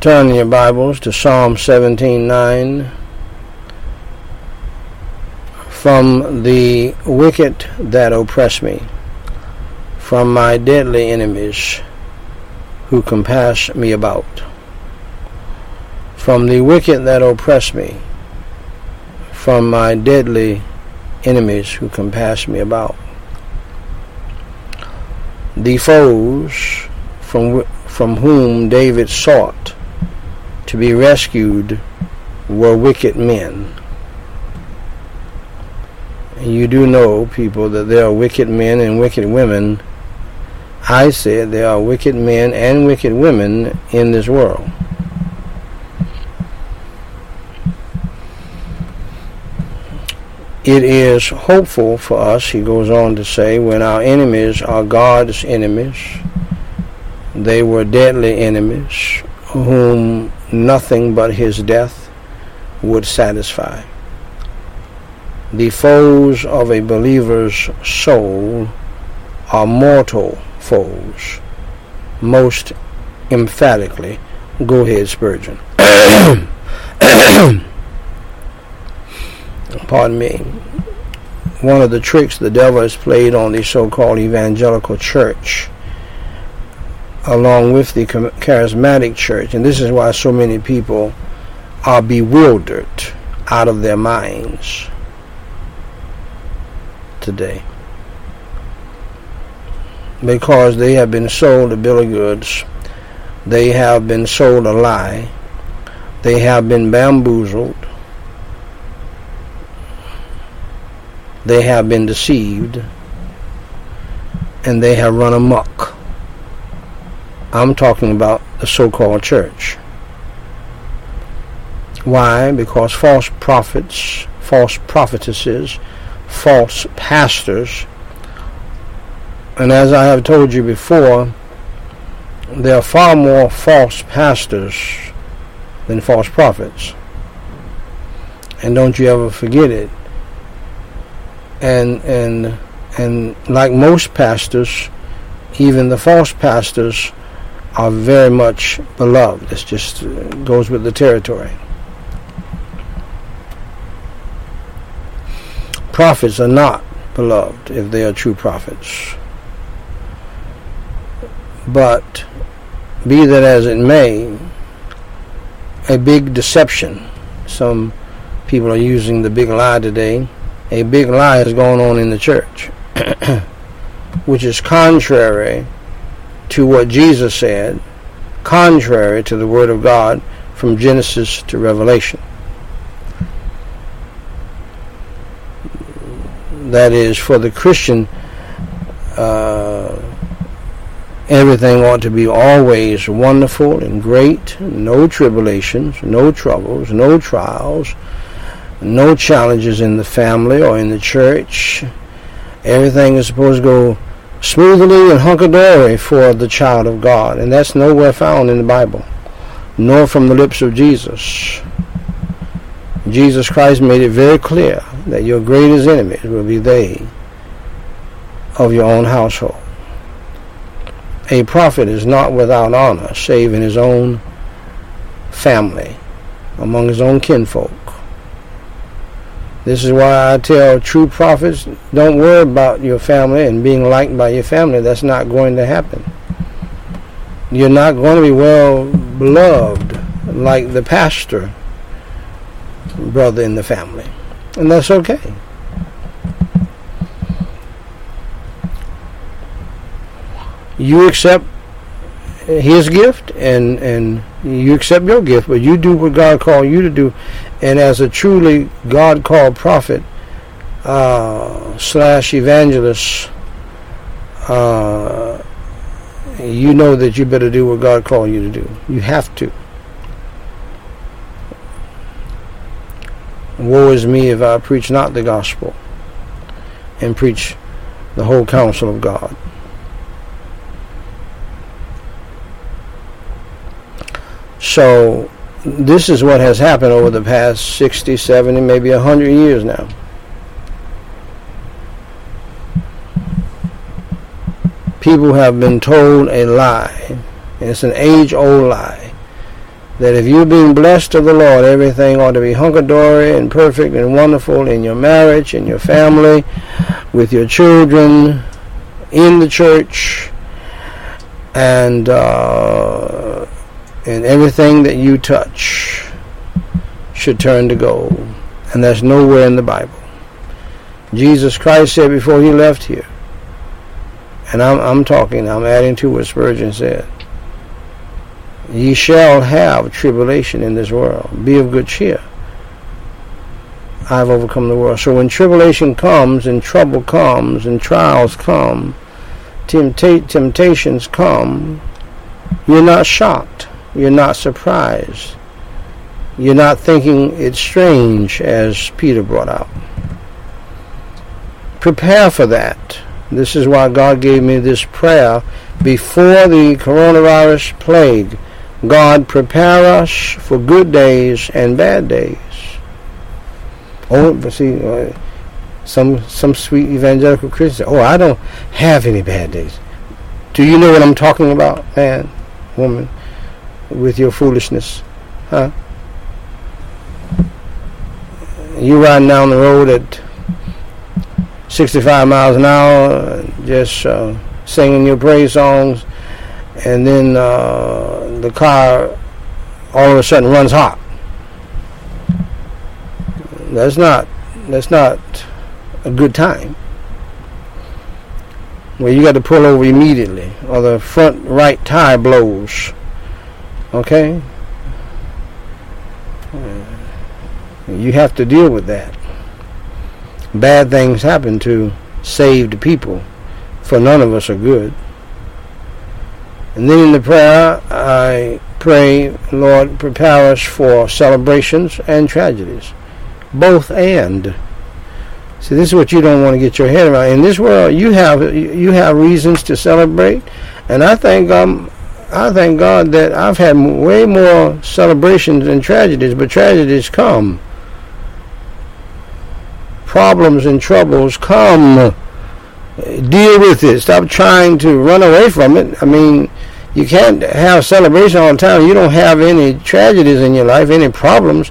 Turn your Bibles to Psalm 17:9. From the wicked that oppress me, from my deadly enemies who compass me about. From the wicked that oppress me, from my deadly enemies who compass me about the foes from, from whom David sought to be rescued were wicked men. And you do know, people, that there are wicked men and wicked women. I said there are wicked men and wicked women in this world. It is hopeful for us, he goes on to say, when our enemies are God's enemies. They were deadly enemies whom nothing but his death would satisfy. The foes of a believer's soul are mortal foes. Most emphatically, go ahead, Spurgeon. Pardon me, one of the tricks the devil has played on the so-called evangelical church along with the charismatic church and this is why so many people are bewildered out of their minds today. Because they have been sold a bill of goods they have been sold a lie they have been bamboozled they have been deceived and they have run amok. I'm talking about the so-called church. Why? Because false prophets, false prophetesses, false pastors And as I have told you before, there are far more false pastors than false prophets. And don't you ever forget it. And and and like most pastors, even the false pastors are very much beloved. This just uh, goes with the territory. Prophets are not beloved if they are true prophets. But be that as it may, a big deception. Some people are using the big lie today. A big lie is going on in the church, which is contrary to what Jesus said, contrary to the Word of God from Genesis to Revelation. That is, for the Christian, uh, everything ought to be always wonderful and great, no tribulations, no troubles, no trials, no challenges in the family or in the church. Everything is supposed to go smoothly and hunky-dory for the child of God, and that's nowhere found in the Bible, nor from the lips of Jesus. Jesus Christ made it very clear that your greatest enemies will be they of your own household. A prophet is not without honor, save in his own family, among his own kinfolk. This is why I tell true prophets don't worry about your family and being liked by your family. That's not going to happen. You're not going to be well beloved like the pastor brother in the family. And that's okay. You accept his gift and and you accept your gift, but you do what God called you to do. And as a truly God called prophet uh, slash evangelist, uh, you know that you better do what God called you to do. You have to. Woe is me if I preach not the gospel and preach the whole counsel of God. So this is what has happened over the past 60, 70, maybe 100 years now. People have been told a lie. It's an age-old lie that if you're being blessed of the Lord, everything ought to be hunky-dory and perfect and wonderful in your marriage, in your family, with your children, in the church, and uh, and everything that you touch should turn to gold. And that's nowhere in the Bible. Jesus Christ said before he left here, and I'm, I'm talking, I'm adding to what Spurgeon said. Ye shall have tribulation in this world. Be of good cheer. I have overcome the world. So when tribulation comes and trouble comes and trials come, tempta- temptations come, you're not shocked. You're not surprised. You're not thinking it's strange, as Peter brought out. Prepare for that. This is why God gave me this prayer before the coronavirus plague God prepare us for good days and bad days. Oh, but see, uh, some some sweet evangelical Christian. Oh, I don't have any bad days. Do you know what I'm talking about, man, woman, with your foolishness, huh? You riding down the road at 65 miles an hour, just uh, singing your praise songs and then uh, the car all of a sudden runs hot. That's not that's not a good time. Well, you got to pull over immediately, or the front right tire blows. Okay, you have to deal with that. Bad things happen to saved people, for none of us are good. And then in the prayer, I pray, Lord, prepare us for celebrations and tragedies. Both and. See, this is what you don't want to get your head around. In this world, you have you have reasons to celebrate, and I think um, I thank God that I've had way more celebrations than tragedies, but tragedies come. Problems and troubles come. Deal with it. Stop trying to run away from it. I mean, you can't have celebration all the time. You don't have any tragedies in your life, any problems,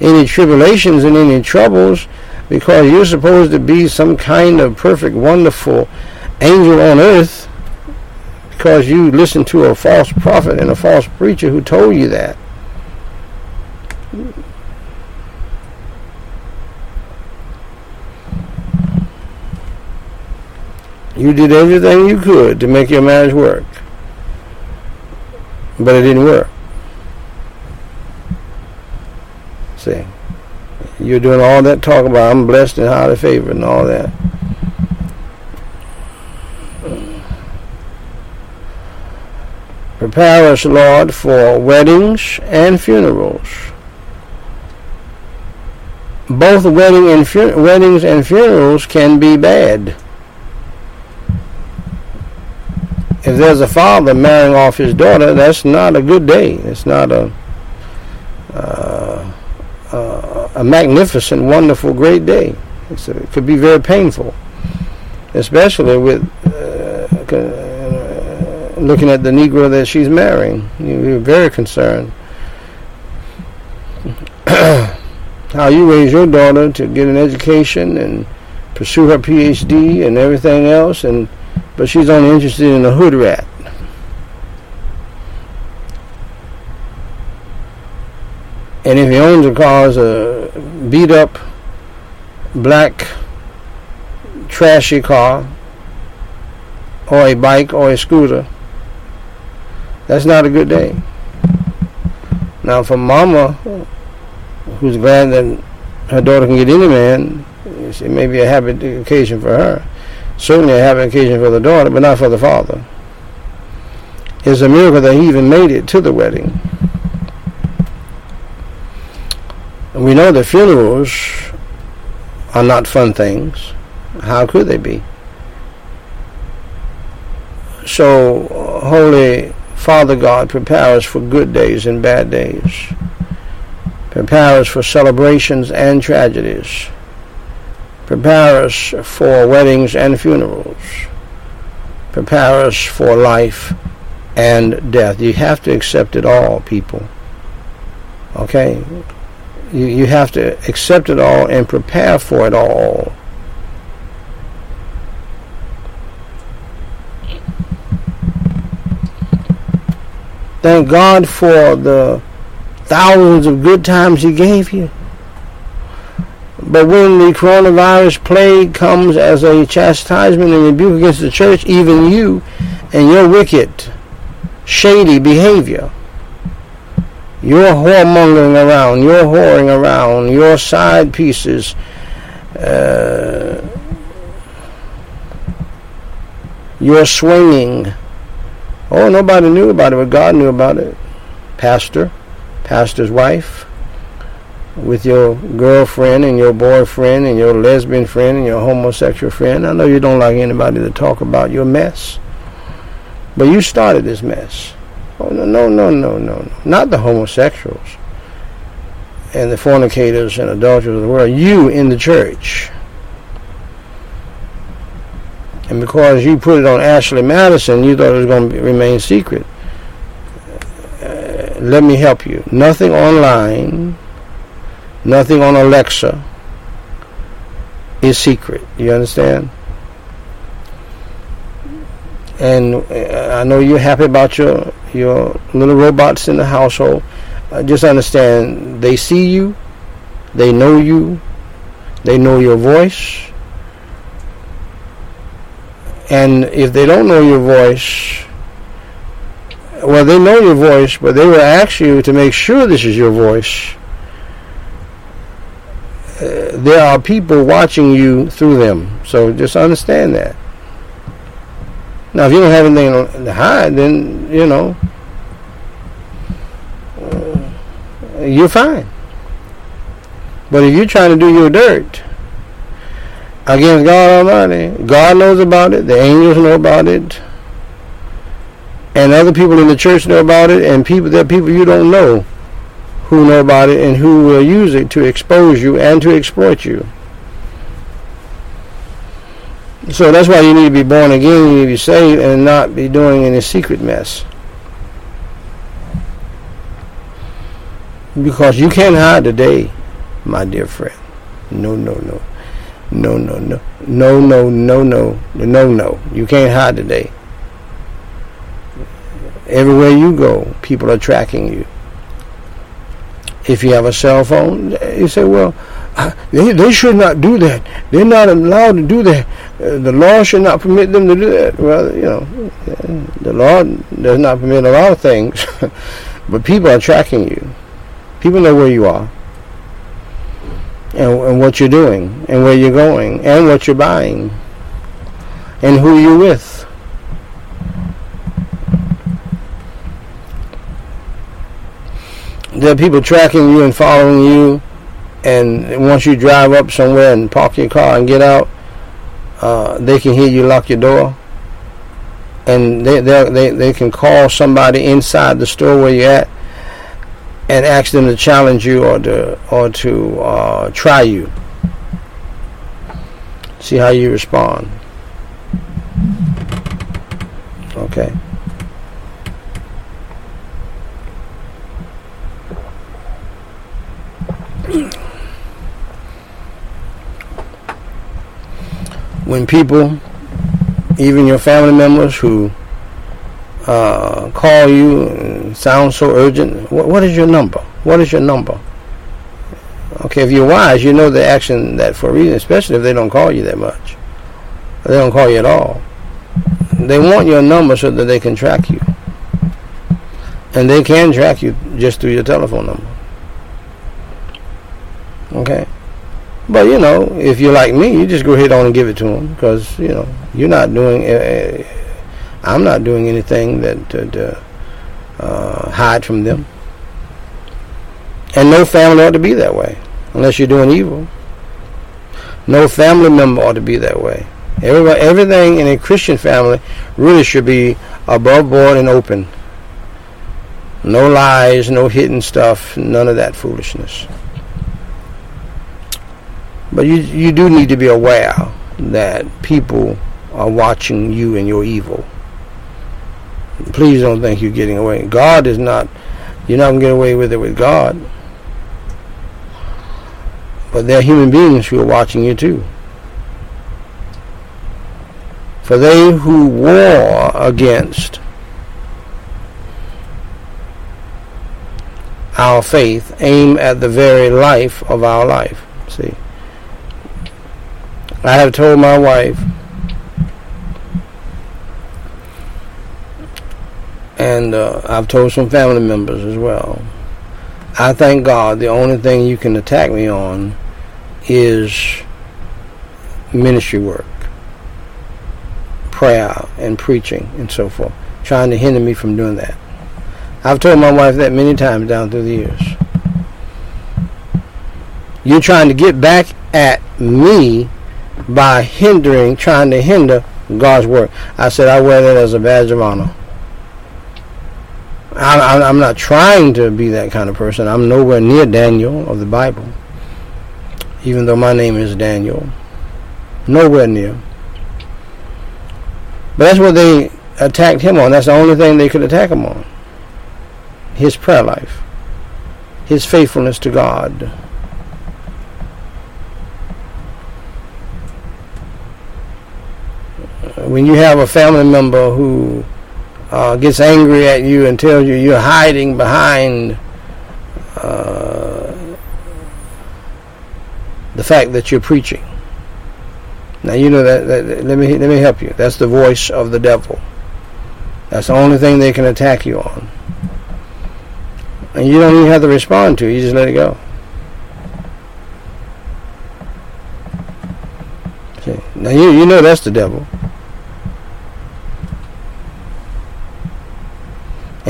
any tribulations, and any troubles because you're supposed to be some kind of perfect, wonderful angel on earth because you listened to a false prophet and a false preacher who told you that. You did everything you could to make your marriage work, but it didn't work. See, you're doing all that talk about I'm blessed and highly favored and all that. Prepare us, Lord, for weddings and funerals. Both wedding and fu- weddings and funerals can be bad. If there's a father marrying off his daughter, that's not a good day. It's not a uh, uh, a magnificent, wonderful, great day. A, it could be very painful, especially with uh, looking at the Negro that she's marrying. You're very concerned. How you raise your daughter to get an education and pursue her PhD and everything else, and but she's only interested in a hood rat. And if he owns a car, it's a beat up black trashy car or a bike or a scooter that's not a good day. Now, for mama, who's glad that her daughter can get any man, it may be a happy uh, occasion for her. Certainly a happy occasion for the daughter, but not for the father. It's a miracle that he even made it to the wedding. And we know that funerals are not fun things. How could they be? So, uh, Holy Father God, prepare us for good days and bad days. Prepare us for celebrations and tragedies. Prepare us for weddings and funerals. Prepare us for life and death. You have to accept it all, people. Okay? You, you have to accept it all and prepare for it all. Thank God for the thousands of good times He gave you. But when the coronavirus plague comes as a chastisement and rebuke against the church, even you and your wicked, shady behavior, your whoremongering around, your whoring around, your side pieces, uh, your swinging, Oh, nobody knew about it, but God knew about it. Pastor, pastor's wife, with your girlfriend and your boyfriend and your lesbian friend and your homosexual friend. I know you don't like anybody to talk about your mess, but you started this mess. Oh, no, no, no, no, no, no. Not the homosexuals and the fornicators and adulterers of the world. You in the church. And because you put it on Ashley Madison, you thought it was going to remain secret. Uh, let me help you. Nothing online, nothing on Alexa is secret. You understand? And uh, I know you're happy about your your little robots in the household. Uh, just understand they see you, they know you, they know your voice and if they don't know your voice, well, they know your voice, but they will ask you to make sure this is your voice. Uh, there are people watching you through them, so just understand that. Now, if you don't have anything to hide, then you know uh, you're fine. But if you're trying to do your dirt, against God Almighty. God knows about it. The angels know about it. And other people in the church know about it. And people, there are people you don't know who know about it and who will use it to expose you and to exploit you. So that's why you need to be born again, you need to be saved, and not be doing any secret mess. Because you can't hide today, my dear friend. No, no, no. No, no, no. No, no, no, no. No, no. You can't hide today. Everywhere you go, people are tracking you. If you have a cell phone, you say, well, they, they should not do that. They're not allowed to do that. Uh, the law should not permit them to do that. Well, you know, the law does not permit a lot of things, but people are tracking you. People know where you are and, and what you're doing and where you're going and what you're buying and who you're with. There are people tracking you and following you, and once you drive up somewhere and park your car and get out, uh, they can hear you lock your door, and they they they can call somebody inside the store where you're at and ask them to challenge you or to or to uh, try you. See how you respond. Okay. When people, even your family members who uh, call you and sound so urgent. What, what is your number? What is your number? Okay, if you're wise, you know they're asking that for a reason, especially if they don't call you that much. They don't call you at all. They want your number so that they can track you. And they can track you just through your telephone number. Okay? But, you know, if you're like me, you just go ahead on and give it to them because, you know, you're not doing... Uh, I'm not doing anything that to, uh, hide from them. And no family ought to be that way, unless you're doing evil. No family member ought to be that way. Everybody, everything in a Christian family really should be above board and open. No lies, no hidden stuff, none of that foolishness. But you you do need to be aware that people are watching you and your evil. Please don't think you're getting away. God is not, you're not going to get away with it with God. But there are human beings who are watching you too. For they who war against our faith aim at the very life of our life. See, I have told my wife and uh, I've told some family members as well. I thank God the only thing you can attack me on is ministry work, prayer, and preaching, and so forth, trying to hinder me from doing that. I've told my wife that many times down through the years. You're trying to get back at me by hindering, trying to hinder God's work. I said I wear that as a badge of honor. I'm, I'm not trying to be that kind of person. I'm nowhere near Daniel of the Bible, even though my name is Daniel. Nowhere near. But that's what they attacked him on. That's the only thing they could attack him on. His prayer life, his faithfulness to God. When you have a family member who uh, gets angry at you and tells you you're hiding behind uh, the fact that you're preaching. Now you know that, that, Let me let me help you. That's the voice of the devil. That's the only thing they can attack you on, and you don't even have to respond to. it. You just let it go. See? Now you you know that's the devil.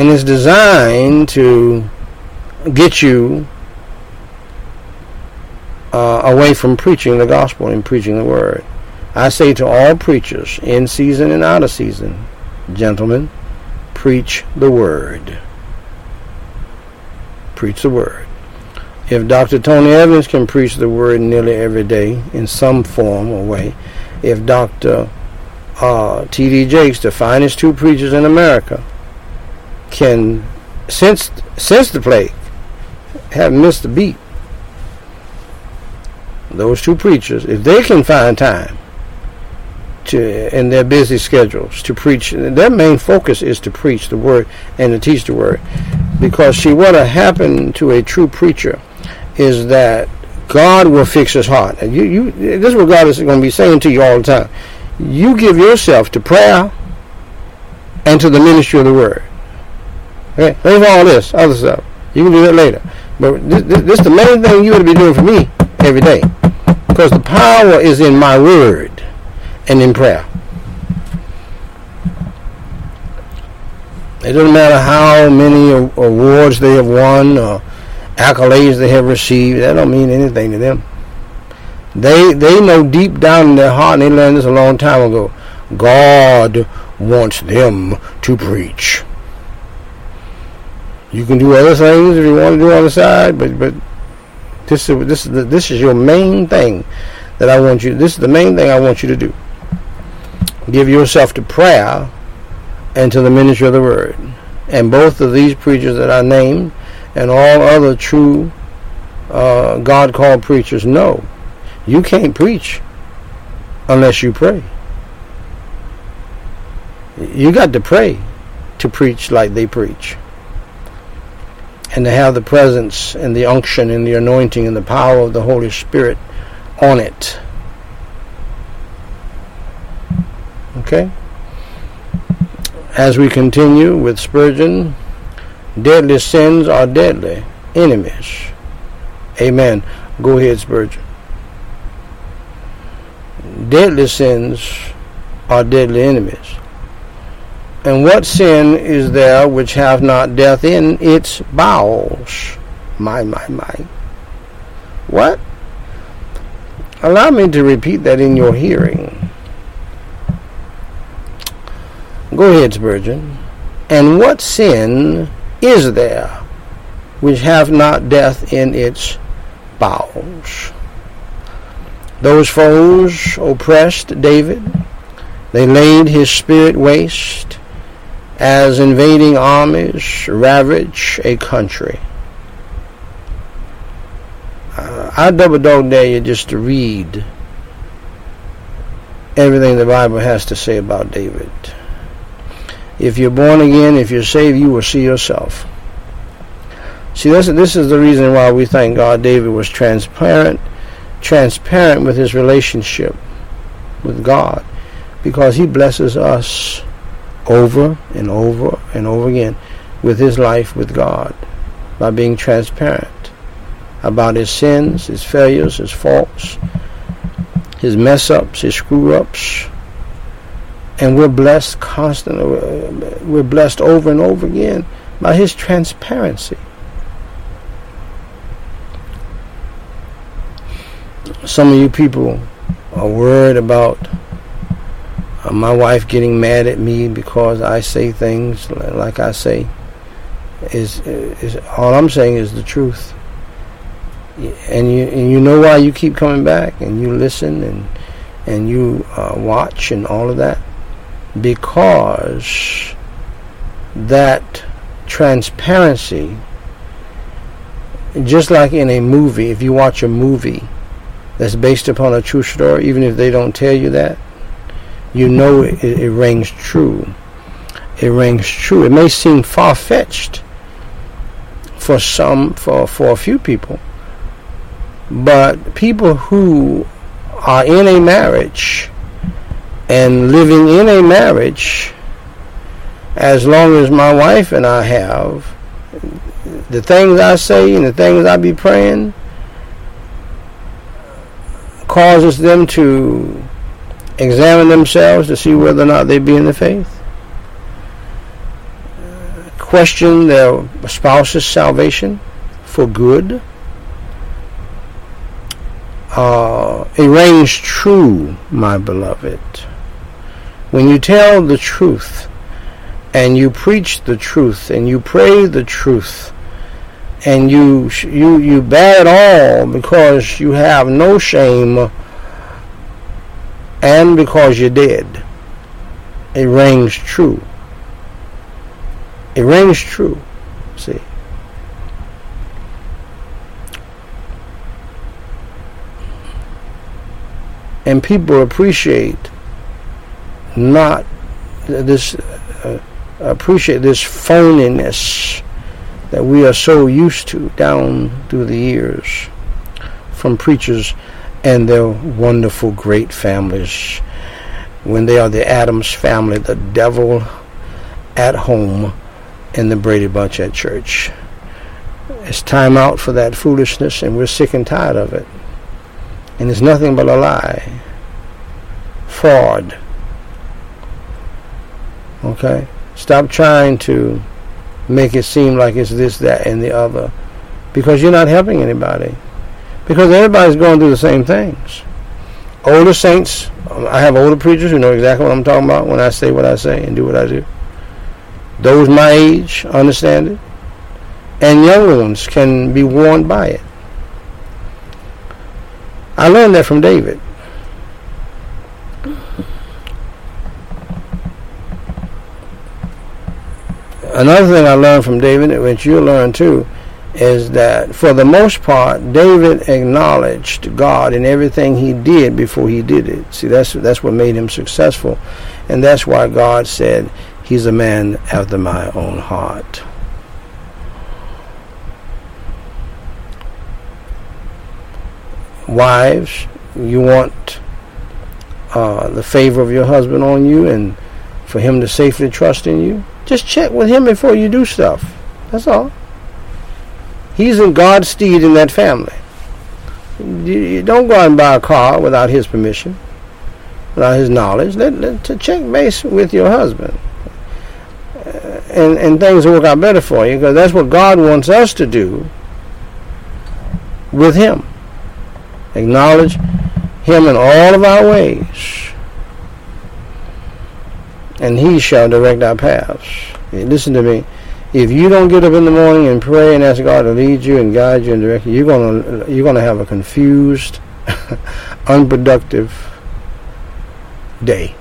And it's designed to get you uh, away from preaching the gospel and preaching the word. I say to all preachers, in season and out of season, gentlemen, preach the word. Preach the word. If Dr. Tony Evans can preach the word nearly every day in some form or way, if Dr. Uh, T.D. Jakes, the finest two preachers in America, can, since since the plague, have missed a beat. Those two preachers, if they can find time to in their busy schedules to preach, their main focus is to preach the word and to teach the word. Because see, what will happen to a true preacher is that God will fix his heart. And you, you, this is what God is going to be saying to you all the time. You give yourself to prayer and to the ministry of the word. Okay, leave all this other stuff. You can do that later. But this, this, this is the main thing you ought to be doing for me every day. Because the power is in my word and in prayer. It doesn't matter how many awards they have won or accolades they have received. That don't mean anything to them. They they know deep down in their heart, and they learned this a long time ago. God wants them to preach. You can do other things if you want to do on the side, but but this is this is the, this is your main thing that I want you. This is the main thing I want you to do. Give yourself to prayer and to the ministry of the word. And both of these preachers that I named, and all other true uh, God called preachers know you can't preach unless you pray. You got to pray to preach like they preach and to have the presence and the unction and the anointing and the power of the Holy Spirit on it. Okay? As we continue with Spurgeon, deadly sins are deadly enemies. Amen. Go ahead, Spurgeon. Deadly sins are deadly enemies. And what sin is there which hath not death in its bowels? My, my, my. What? Allow me to repeat that in your hearing. Go ahead, Spurgeon. And what sin is there which hath not death in its bowels? Those foes oppressed David. They laid his spirit waste as invading armies ravage a country. Uh, I double dog dare you just to read everything the Bible has to say about David. If you're born again, if you're saved, you will see yourself. See, this, this is the reason why we thank God David was transparent, transparent with his relationship with God, because he blesses us over and over and over again with his life with God by being transparent about his sins, his failures, his faults, his mess ups, his screw ups. And we're blessed constantly. We're blessed over and over again by his transparency. Some of you people are worried about uh, my wife getting mad at me because I say things like I say is is all I'm saying is the truth. And you and you know why you keep coming back and you listen and and you uh, watch and all of that because that transparency just like in a movie if you watch a movie that's based upon a true story even if they don't tell you that you know it, it rings true. It rings true. It may seem far fetched for some, for, for a few people, but people who are in a marriage and living in a marriage, as long as my wife and I have, the things I say and the things I be praying causes them to examine themselves to see whether or not they be in the faith, question their spouse's salvation for good, uh, it reigns true, my beloved. When you tell the truth, and you preach the truth, and you pray the truth, and you you you bear it all because you have no shame, and because you did, it rings true. It rings true. See. and people appreciate not this uh, appreciate this phoniness that we are so used to down through the years from preachers and their wonderful great families when they are the Addams family the devil at home in the Brady Bunch at church it's time out for that foolishness and we're sick and tired of it and it's nothing but a lie. Fraud. Okay? Stop trying to make it seem like it's this, that, and the other. Because you're not helping anybody. Because everybody's going through the same things. Older saints, I have older preachers who know exactly what I'm talking about when I say what I say and do what I do. Those my age understand it. And younger ones can be warned by it. I learned that from David. Another thing I learned from David, which you'll learn too, is that for the most part, David acknowledged God in everything he did before he did it. See, that's that's what made him successful, and that's why God said he's a man after my own heart. wives, you want uh, the favor of your husband on you and for him to safely trust in you, just check with him before you do stuff. That's all. He's in God's steed in that family. You don't go out and buy a car without his permission, without his knowledge. Let, let to check base with your husband, uh, and and things will work out better for you because that's what God wants us to do with Him acknowledge him in all of our ways, and he shall direct our paths. Listen to me. If you don't get up in the morning and pray and ask God to lead you and guide you and direct you, you're gonna you're gonna have a confused, unproductive day.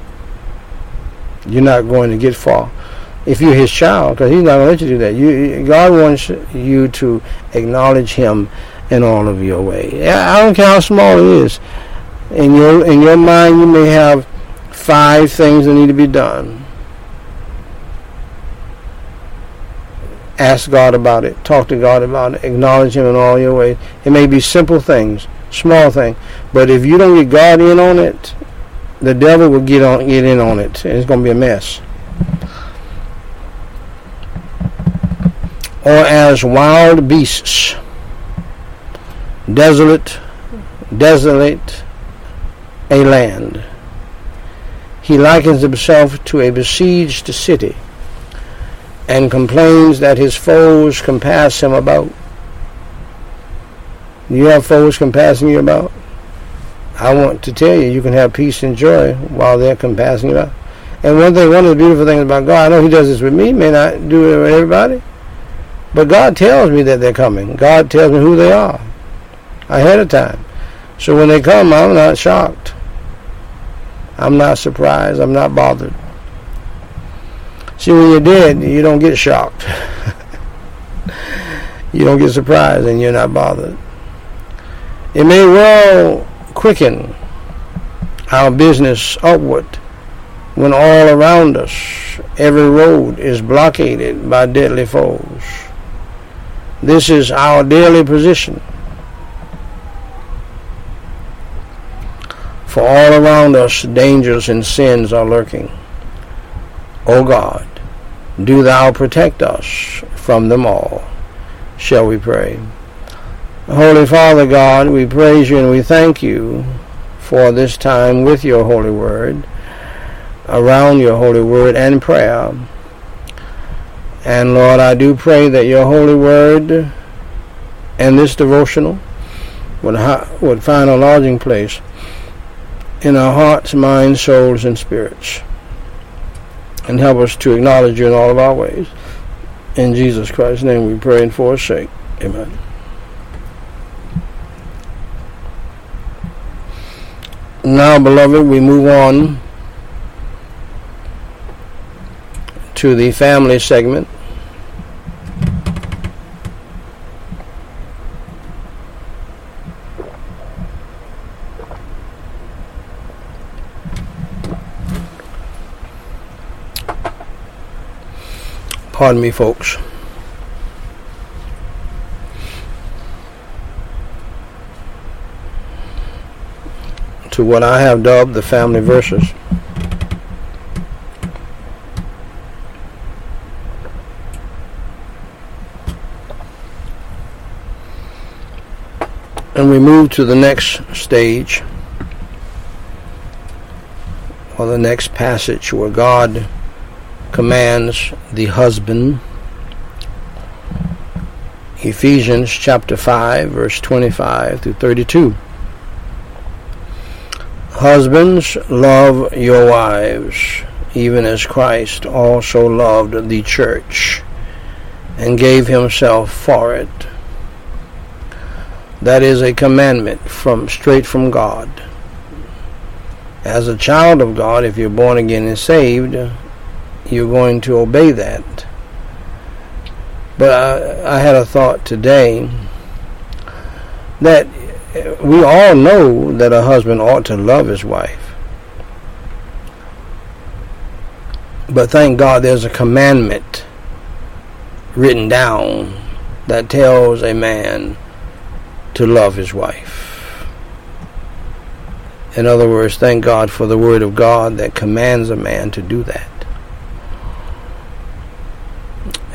You're not going to get far if you're His child, because He's not going to let you do that. You, God wants you to acknowledge Him in all of your way. I don't care how small it is. In your in your mind, you may have five things that need to be done. Ask God about it. Talk to God about it. Acknowledge Him in all your ways. It may be simple things, small things, but if you don't get God in on it, the devil will get on get in on it, and it's going to be a mess. Or as wild beasts desolate, desolate a land. He likens himself to a besieged city and complains that his foes compass him about. You have foes compassing you about? I want to tell you, you can have peace and joy while they're compassing you about. And one thing, one of the beautiful things about God, I know He does this with me, may not do it with everybody, but God tells me that they're coming. God tells me who they are ahead of time. So when they come, I'm not shocked. I'm not surprised. I'm not bothered. See, when you're dead, you don't get shocked. you don't get surprised and you're not bothered. It may well quicken our business upward when all around us every road is blockaded by deadly foes. This is our daily position. For all around us dangers and sins are lurking. O God, do thou protect us from them all. Shall we pray? Holy Father God, we praise you and we thank you for this time with your holy word, around your holy word and prayer. And Lord, I do pray that your holy word and this devotional would, ha- would find a lodging place in our hearts, minds, souls, and spirits. And help us to acknowledge you in all of our ways. In Jesus Christ's name we pray and for his sake. Amen. Now, beloved, we move on to the family segment. Pardon me, folks. To what I have dubbed the family verses. And we move to the next stage, or the next passage where God commands the husband. Ephesians chapter 5, verse 25 through 32. Husbands, love your wives, even as Christ also loved the church and gave himself for it that is a commandment from straight from God. As a child of God, if you're born again and saved, you're going to obey that. But I, I had a thought today that we all know that a husband ought to love his wife. But thank God there's a commandment written down that tells a man to love his wife. In other words, thank God for the Word of God that commands a man to do that.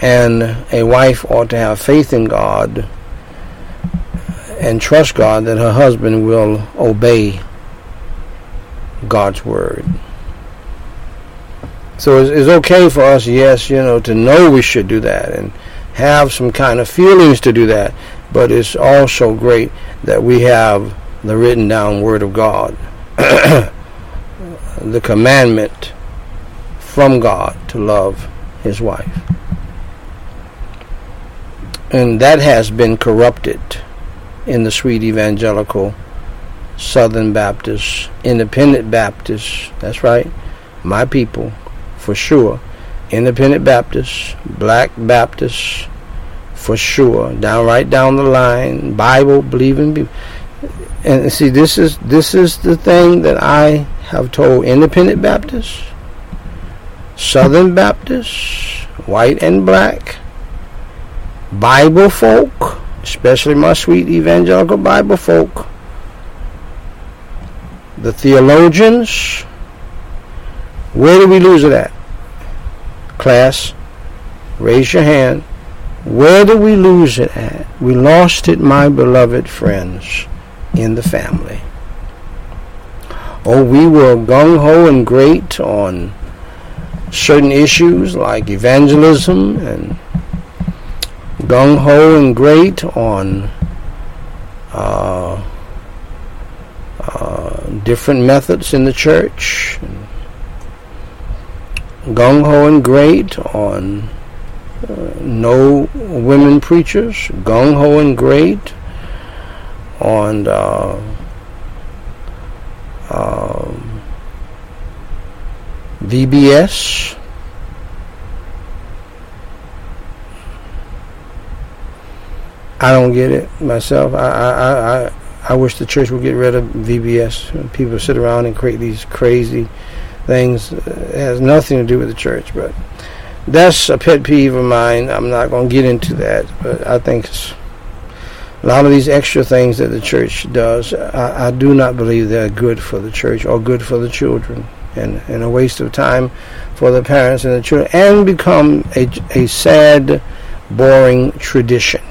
And a wife ought to have faith in God and trust God that her husband will obey God's Word. So it's, it's okay for us, yes, you know, to know we should do that and have some kind of feelings to do that but it's also great that we have the written down Word of God, the commandment from God to love His wife. And that has been corrupted in the sweet evangelical Southern Baptists, Independent Baptists, that's right, my people, for sure, Independent Baptists, Black Baptists, for sure. Down right down the line, Bible believing. And see, this is this is the thing that I have told Independent Baptists, Southern Baptists, white and black, Bible folk, especially my sweet evangelical Bible folk, the theologians. Where do we lose it at? Class, raise your hand. Where do we lose it at? We lost it, my beloved friends, in the family. Oh, we were gung ho and great on certain issues like evangelism and gung ho and great on uh, uh, different methods in the church. Gung ho and great on no women preachers, gung ho and great, on uh, uh, VBS. I don't get it myself. I, I, I, I wish the church would get rid of VBS. People sit around and create these crazy things. It has nothing to do with the church, but that's a pet peeve of mine. I'm not going to get into that, but I think a lot of these extra things that the church does, I, I, do not believe they're good for the church or good for the children, and, and a waste of time for the parents and the children, and become a, a sad, boring tradition.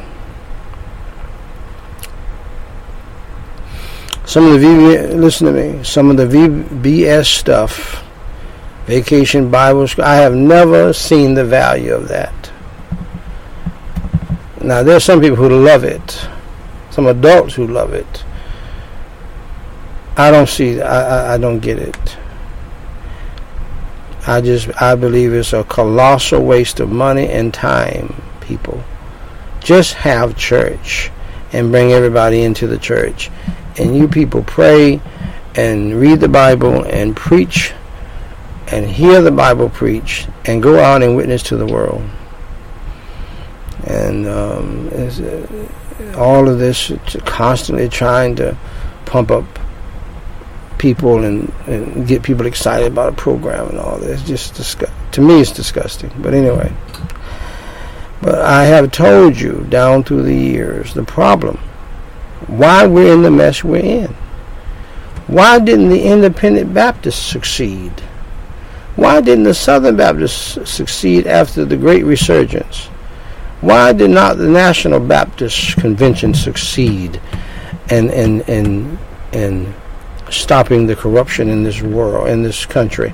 Some of the VB, listen to me. Some of the VBS stuff Vacation Bible School. I have never seen the value of that. Now, there are some people who love it. some adults who love it. I don't see. I, I, I don't get it. I just I believe it's a colossal waste of money and time. People, just have church and bring everybody into the church, and you people pray and read the Bible and preach and hear the Bible preach and go out and witness to the world. And um, uh, all of this constantly trying to pump up people and, and get people excited about a program and all this. Just to me, it's disgusting. But anyway, but I have told you down through the years the problem, why we're in the mess we're in. Why didn't the independent Baptists succeed? Why didn't the Southern Baptists succeed after the Great Resurgence? Why did not the National Baptist Convention succeed in, in, in, in stopping the corruption in this world, in this country,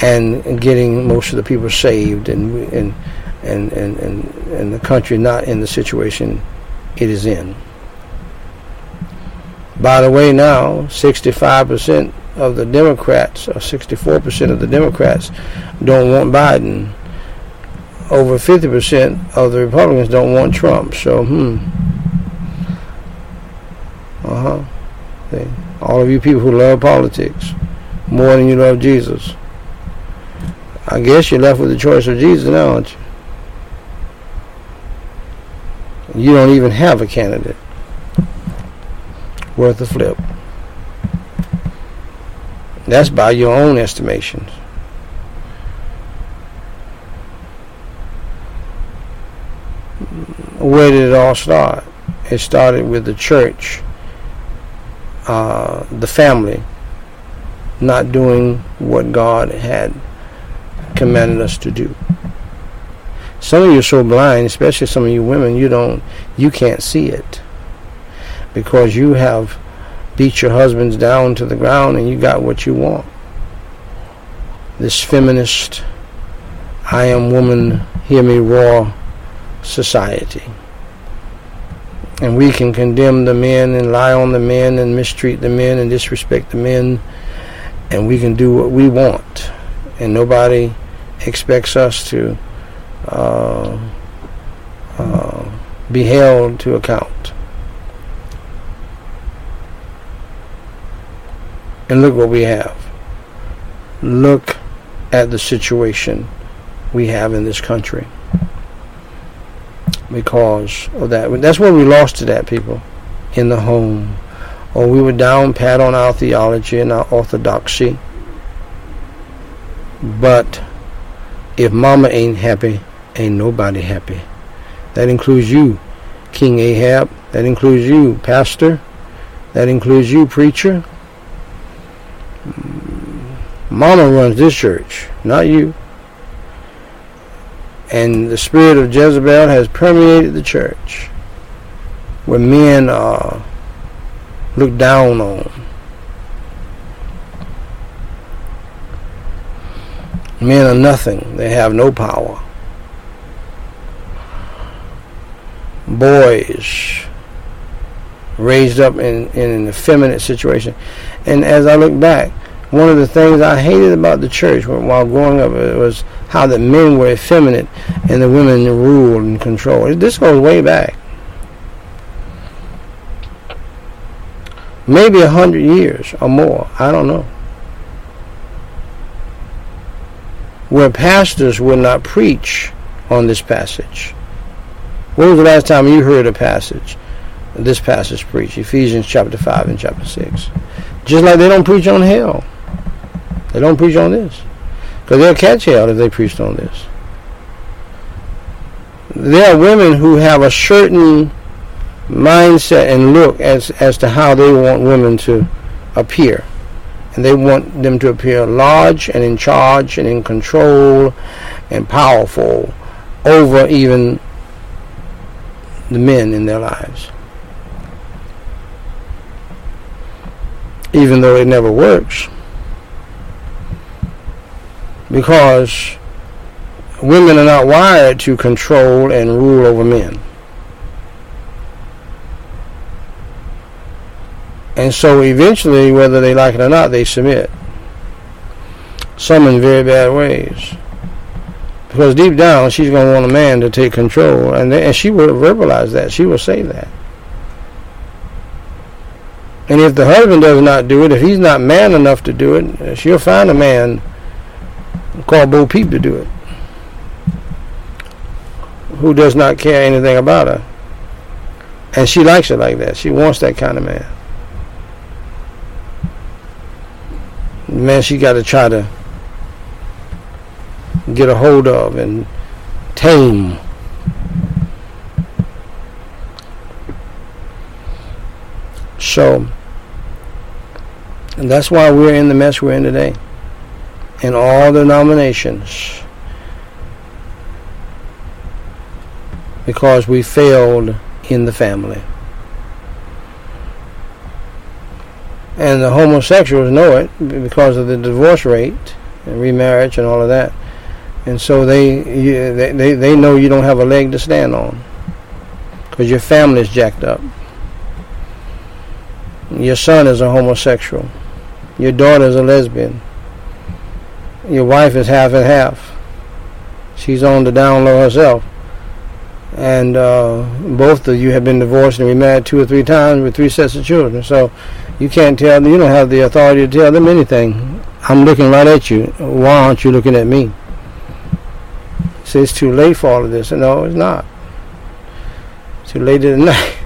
and getting most of the people saved and, and, and, and, and, and the country not in the situation it is in? By the way, now, 65% of the Democrats, or 64% of the Democrats, don't want Biden. Over 50% of the Republicans don't want Trump. So, hmm. Uh huh. All of you people who love politics more than you love Jesus. I guess you're left with the choice of Jesus now, aren't you? You don't even have a candidate worth a flip. That's by your own estimations. Where did it all start? It started with the church, uh, the family, not doing what God had commanded us to do. Some of you are so blind, especially some of you women, you don't, you can't see it because you have beat your husbands down to the ground and you got what you want. This feminist, I am woman, hear me roar society. And we can condemn the men and lie on the men and mistreat the men and disrespect the men. And we can do what we want. And nobody expects us to uh, uh, be held to account. And look what we have. Look at the situation we have in this country because of that. That's where we lost to that, people, in the home. Or we were down pat on our theology and our orthodoxy. But if mama ain't happy, ain't nobody happy. That includes you, King Ahab. That includes you, pastor. That includes you, preacher. Mama runs this church, not you. And the spirit of Jezebel has permeated the church, where men uh, are looked down on. Men are nothing. They have no power. Boys raised up in, in an effeminate situation. And as I look back, one of the things I hated about the church while growing up was how the men were effeminate and the women ruled and controlled. This goes way back. Maybe a hundred years or more. I don't know. Where pastors would not preach on this passage. When was the last time you heard a passage? This passage preached, Ephesians chapter 5 and chapter 6. Just like they don't preach on hell. They don't preach on this. Because they'll catch hell if they preached on this. There are women who have a certain mindset and look as, as to how they want women to appear. And they want them to appear large and in charge and in control and powerful over even the men in their lives. Even though it never works because women are not wired to control and rule over men. And so eventually, whether they like it or not, they submit. Some in very bad ways. Because deep down, she's going to want a man to take control. And, they, and she will verbalize that. She will say that. And if the husband does not do it, if he's not man enough to do it, she'll find a man called Bo Peep to do it. Who does not care anything about her. And she likes it like that. She wants that kind of man. Man, she got to try to get a hold of and tame. So, and that's why we're in the mess we're in today. In all denominations. Because we failed in the family. And the homosexuals know it because of the divorce rate and remarriage and all of that. And so they, they, they, know you don't have a leg to stand on because your family's jacked up. Your son is a homosexual. Your daughter is a lesbian. Your wife is half and half. She's on the down low herself and uh, both of you have been divorced and remarried two or three times with three sets of children. So you can't tell them, you don't have the authority to tell them anything. I'm looking right at you. Why aren't you looking at me? Say it's too late for all of this. No, it's not. Too late in the night.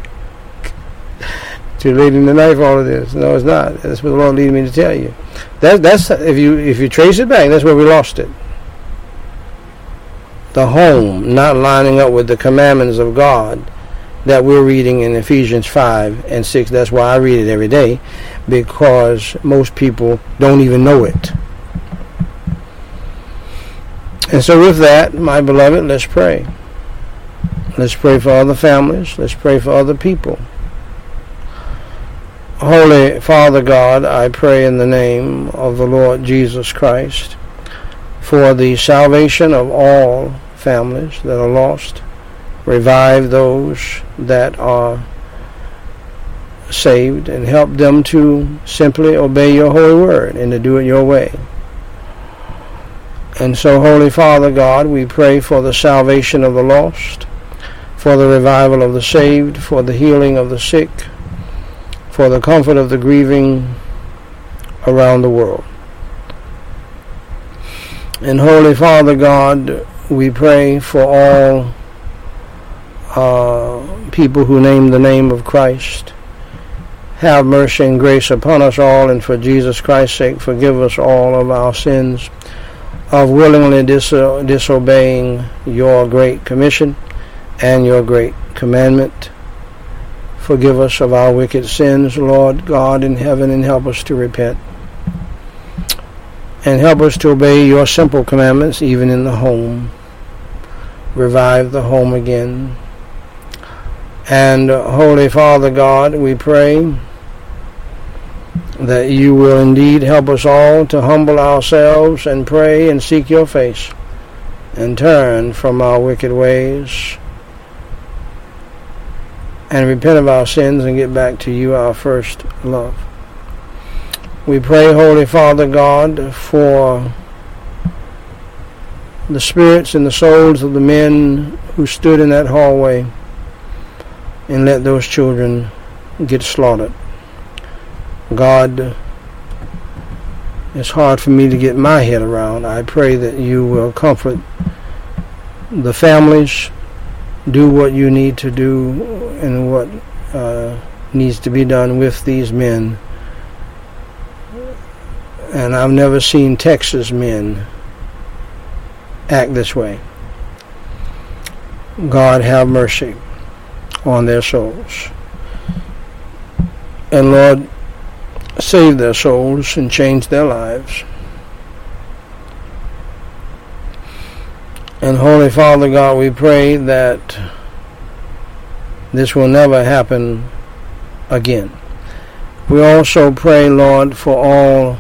too late in the night for all of this. No, it's not. That's what the Lord leading me to tell you. That, that's if you if you trace it back, that's where we lost it the home not lining up with the commandments of God that we're reading in Ephesians 5 and 6. That's why I read it every day because most people don't even know it. And so, with that, my beloved, let's pray. Let's pray for other families. Let's pray for other people. Holy Father God, I pray in the name of the Lord Jesus Christ for the salvation of all families that are lost. Revive those that are saved and help them to simply obey your holy word and to do it your way. And so, Holy Father God, we pray for the salvation of the lost, for the revival of the saved, for the healing of the sick, for the comfort of the grieving around the world. And Holy Father God, we pray for all uh, people who name the name of Christ. Have mercy and grace upon us all, and for Jesus Christ's sake, forgive us all of our sins of willingly dis- disobeying your great commission and your great commandment. Forgive us of our wicked sins, Lord God in heaven, and help us to repent and help us to obey your simple commandments even in the home. Revive the home again. And Holy Father God, we pray that you will indeed help us all to humble ourselves and pray and seek your face and turn from our wicked ways and repent of our sins and get back to you, our first love. We pray, Holy Father God, for the spirits and the souls of the men who stood in that hallway and let those children get slaughtered. God, it's hard for me to get my head around. I pray that you will comfort the families, do what you need to do and what uh, needs to be done with these men and I've never seen Texas men act this way. God have mercy on their souls. And Lord, save their souls and change their lives. And Holy Father God, we pray that this will never happen again. We also pray, Lord, for all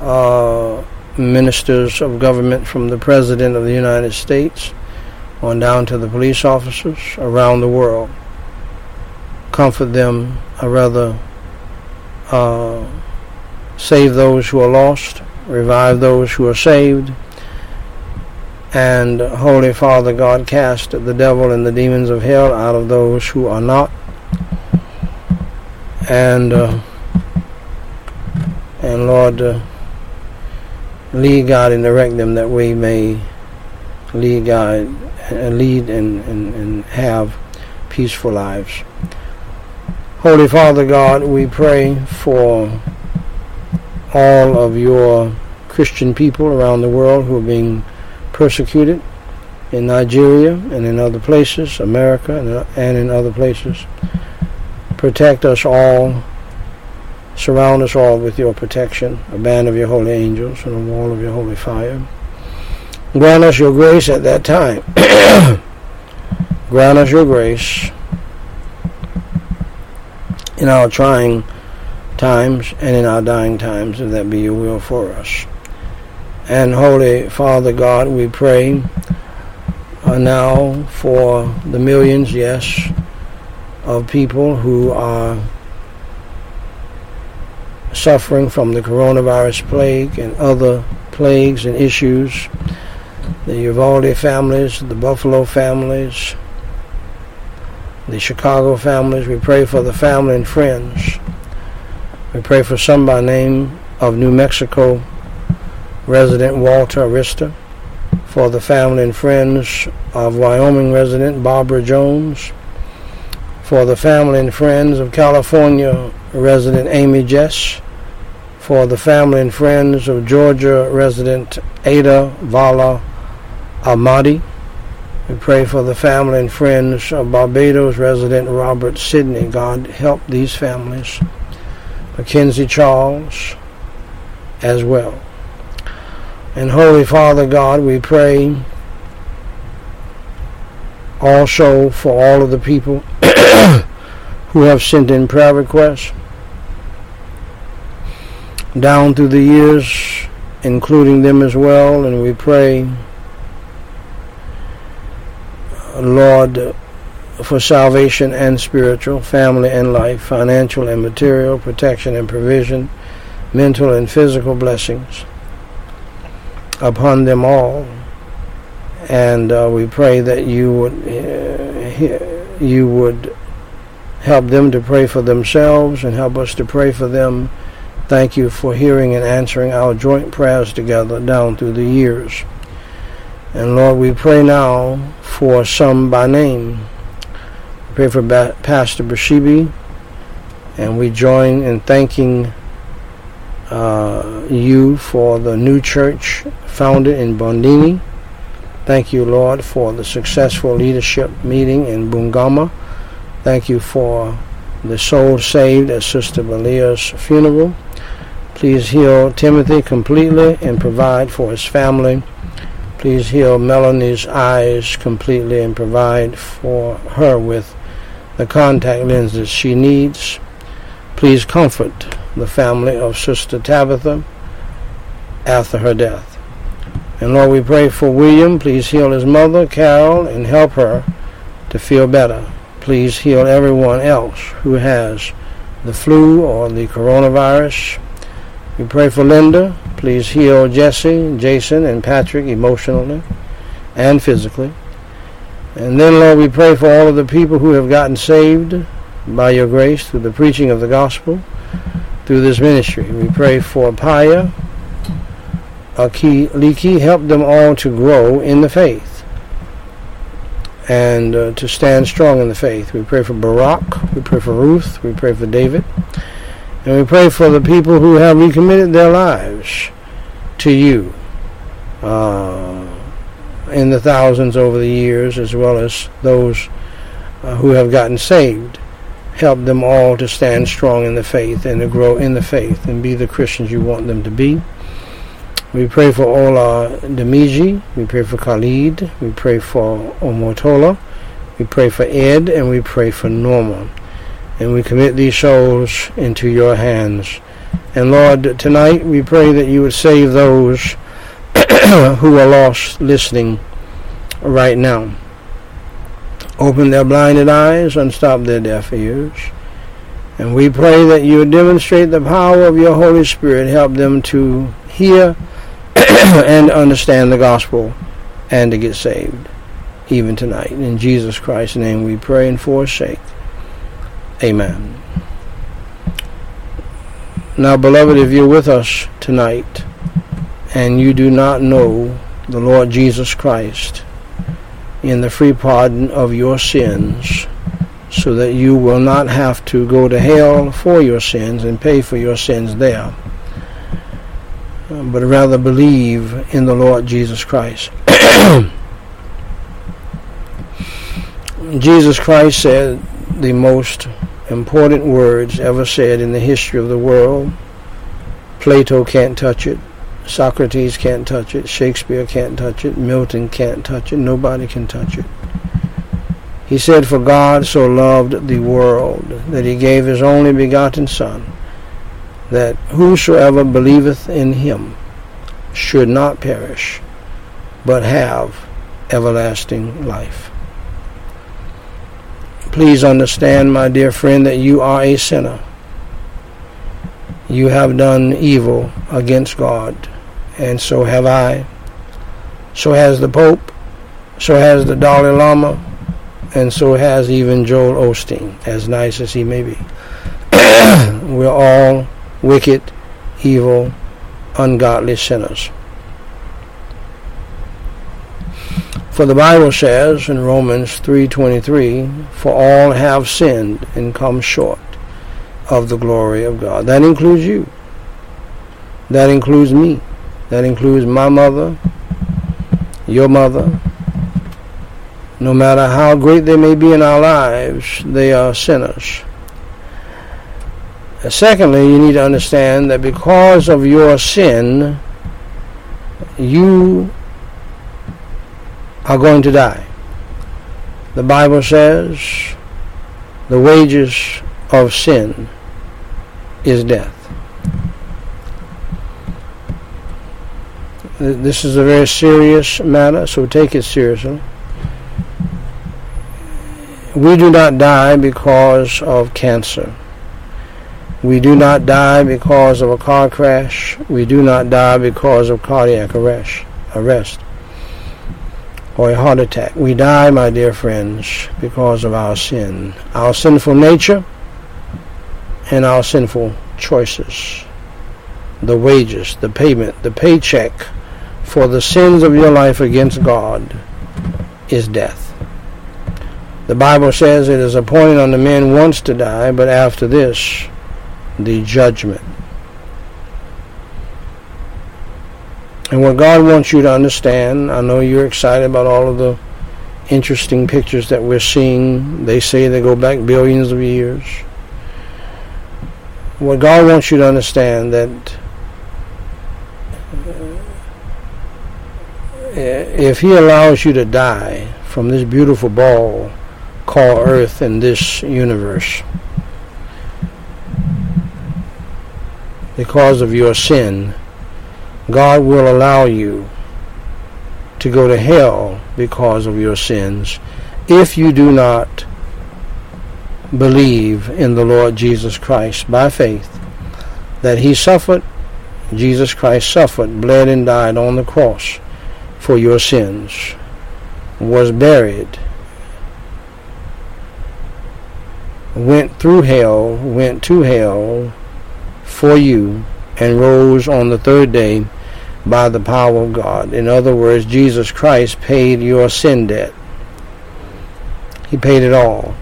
uh, ministers of government from the President of the United States on down to the police officers around the world. Comfort them, or rather uh, save those who are lost, revive those who are saved, and Holy Father God, cast the devil and the demons of hell out of those who are not. And uh, and Lord, uh, lead God and direct them that we may lead God and lead and, and, and have peaceful lives. Holy Father God, we pray for all of your Christian people around the world who are being persecuted in Nigeria and in other places, America and in other places. Protect us all. Surround us all with your protection, a band of your holy angels and a wall of your holy fire. Grant us your grace at that time. Grant us your grace in our trying times and in our dying times, if that be your will for us. And Holy Father God, we pray uh, now for the millions, yes, of people who are suffering from the coronavirus plague and other plagues and issues the Uvalde families, the Buffalo families, the Chicago families. We pray for the family and friends. We pray for some by name of New Mexico resident Walter Arista, for the family and friends of Wyoming resident Barbara Jones, for the family and friends of California resident Amy Jess, for the family and friends of Georgia resident Ada Vala Ahmadi. We pray for the family and friends of Barbados resident Robert Sidney. God help these families. Mackenzie Charles as well. And Holy Father God, we pray also for all of the people who have sent in prayer requests down through the years, including them as well. And we pray Lord, for salvation and spiritual, family and life, financial and material, protection and provision, mental and physical blessings upon them all. And uh, we pray that you would uh, you would help them to pray for themselves and help us to pray for them. Thank you for hearing and answering our joint prayers together down through the years. And Lord, we pray now for some by name. We pray for ba- Pastor Bashibi, and we join in thanking uh, you for the new church founded in Bondini. Thank you, Lord, for the successful leadership meeting in Bungama. Thank you for the soul saved at Sister Balia's funeral. Please heal Timothy completely and provide for his family Please heal Melanie's eyes completely and provide for her with the contact lenses she needs. Please comfort the family of Sister Tabitha after her death. And Lord, we pray for William. Please heal his mother, Carol, and help her to feel better. Please heal everyone else who has the flu or the coronavirus. We pray for Linda. Please heal Jesse, Jason, and Patrick emotionally and physically. And then, Lord, we pray for all of the people who have gotten saved by your grace through the preaching of the gospel through this ministry. We pray for Paya, Aki, Liki, help them all to grow in the faith and uh, to stand strong in the faith. We pray for Barak, we pray for Ruth, we pray for David. And we pray for the people who have recommitted their lives to you uh, in the thousands over the years, as well as those uh, who have gotten saved. Help them all to stand strong in the faith and to grow in the faith and be the Christians you want them to be. We pray for all our Demiji. We pray for Khalid. We pray for Omotola. We pray for Ed. And we pray for Norma. And we commit these souls into your hands. And Lord, tonight we pray that you would save those who are lost listening right now. Open their blinded eyes, unstop their deaf ears, And we pray that you demonstrate the power of your Holy Spirit, help them to hear and understand the gospel and to get saved, even tonight. In Jesus Christ's name we pray and forsake. Amen. Now, beloved, if you're with us tonight and you do not know the Lord Jesus Christ in the free pardon of your sins, so that you will not have to go to hell for your sins and pay for your sins there, but rather believe in the Lord Jesus Christ. Jesus Christ said the most important words ever said in the history of the world. Plato can't touch it. Socrates can't touch it. Shakespeare can't touch it. Milton can't touch it. Nobody can touch it. He said, For God so loved the world that he gave his only begotten Son, that whosoever believeth in him should not perish, but have everlasting life. Please understand, my dear friend, that you are a sinner. You have done evil against God, and so have I. So has the Pope, so has the Dalai Lama, and so has even Joel Osteen, as nice as he may be. We're all wicked, evil, ungodly sinners. For the Bible says in Romans 3:23, "For all have sinned and come short of the glory of God." That includes you. That includes me. That includes my mother, your mother, no matter how great they may be in our lives, they are sinners. Secondly, you need to understand that because of your sin, you are going to die. The Bible says the wages of sin is death. This is a very serious matter, so take it seriously. We do not die because of cancer. We do not die because of a car crash. We do not die because of cardiac arrest, arrest or a heart attack. We die, my dear friends, because of our sin, our sinful nature, and our sinful choices. The wages, the payment, the paycheck for the sins of your life against God is death. The Bible says it is appointed on the man once to die, but after this, the judgment. And what God wants you to understand, I know you're excited about all of the interesting pictures that we're seeing. They say they go back billions of years. What God wants you to understand that Eh, if He allows you to die from this beautiful ball called Earth in this universe. Because of your sin, God will allow you to go to hell because of your sins if you do not believe in the Lord Jesus Christ by faith that he suffered, Jesus Christ suffered, bled and died on the cross for your sins, was buried, went through hell, went to hell for you, and rose on the third day by the power of God. In other words, Jesus Christ paid your sin debt. He paid it all.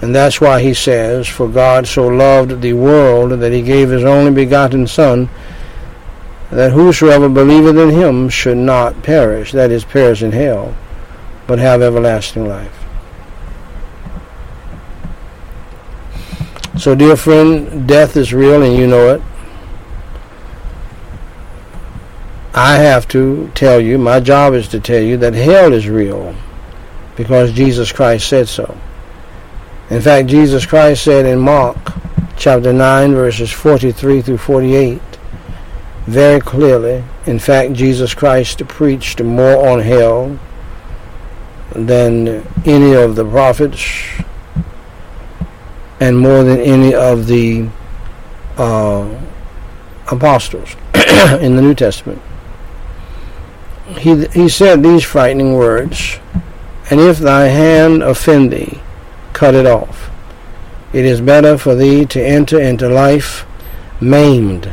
And that's why he says, For God so loved the world that he gave his only begotten Son, that whosoever believeth in him should not perish, that is, perish in hell, but have everlasting life. So, dear friend, death is real and you know it. I have to tell you, my job is to tell you that hell is real because Jesus Christ said so. In fact, Jesus Christ said in Mark chapter 9, verses 43 through 48, very clearly, in fact, Jesus Christ preached more on hell than any of the prophets and more than any of the uh, apostles in the New Testament. He, he said these frightening words, And if thy hand offend thee, cut it off. It is better for thee to enter into life maimed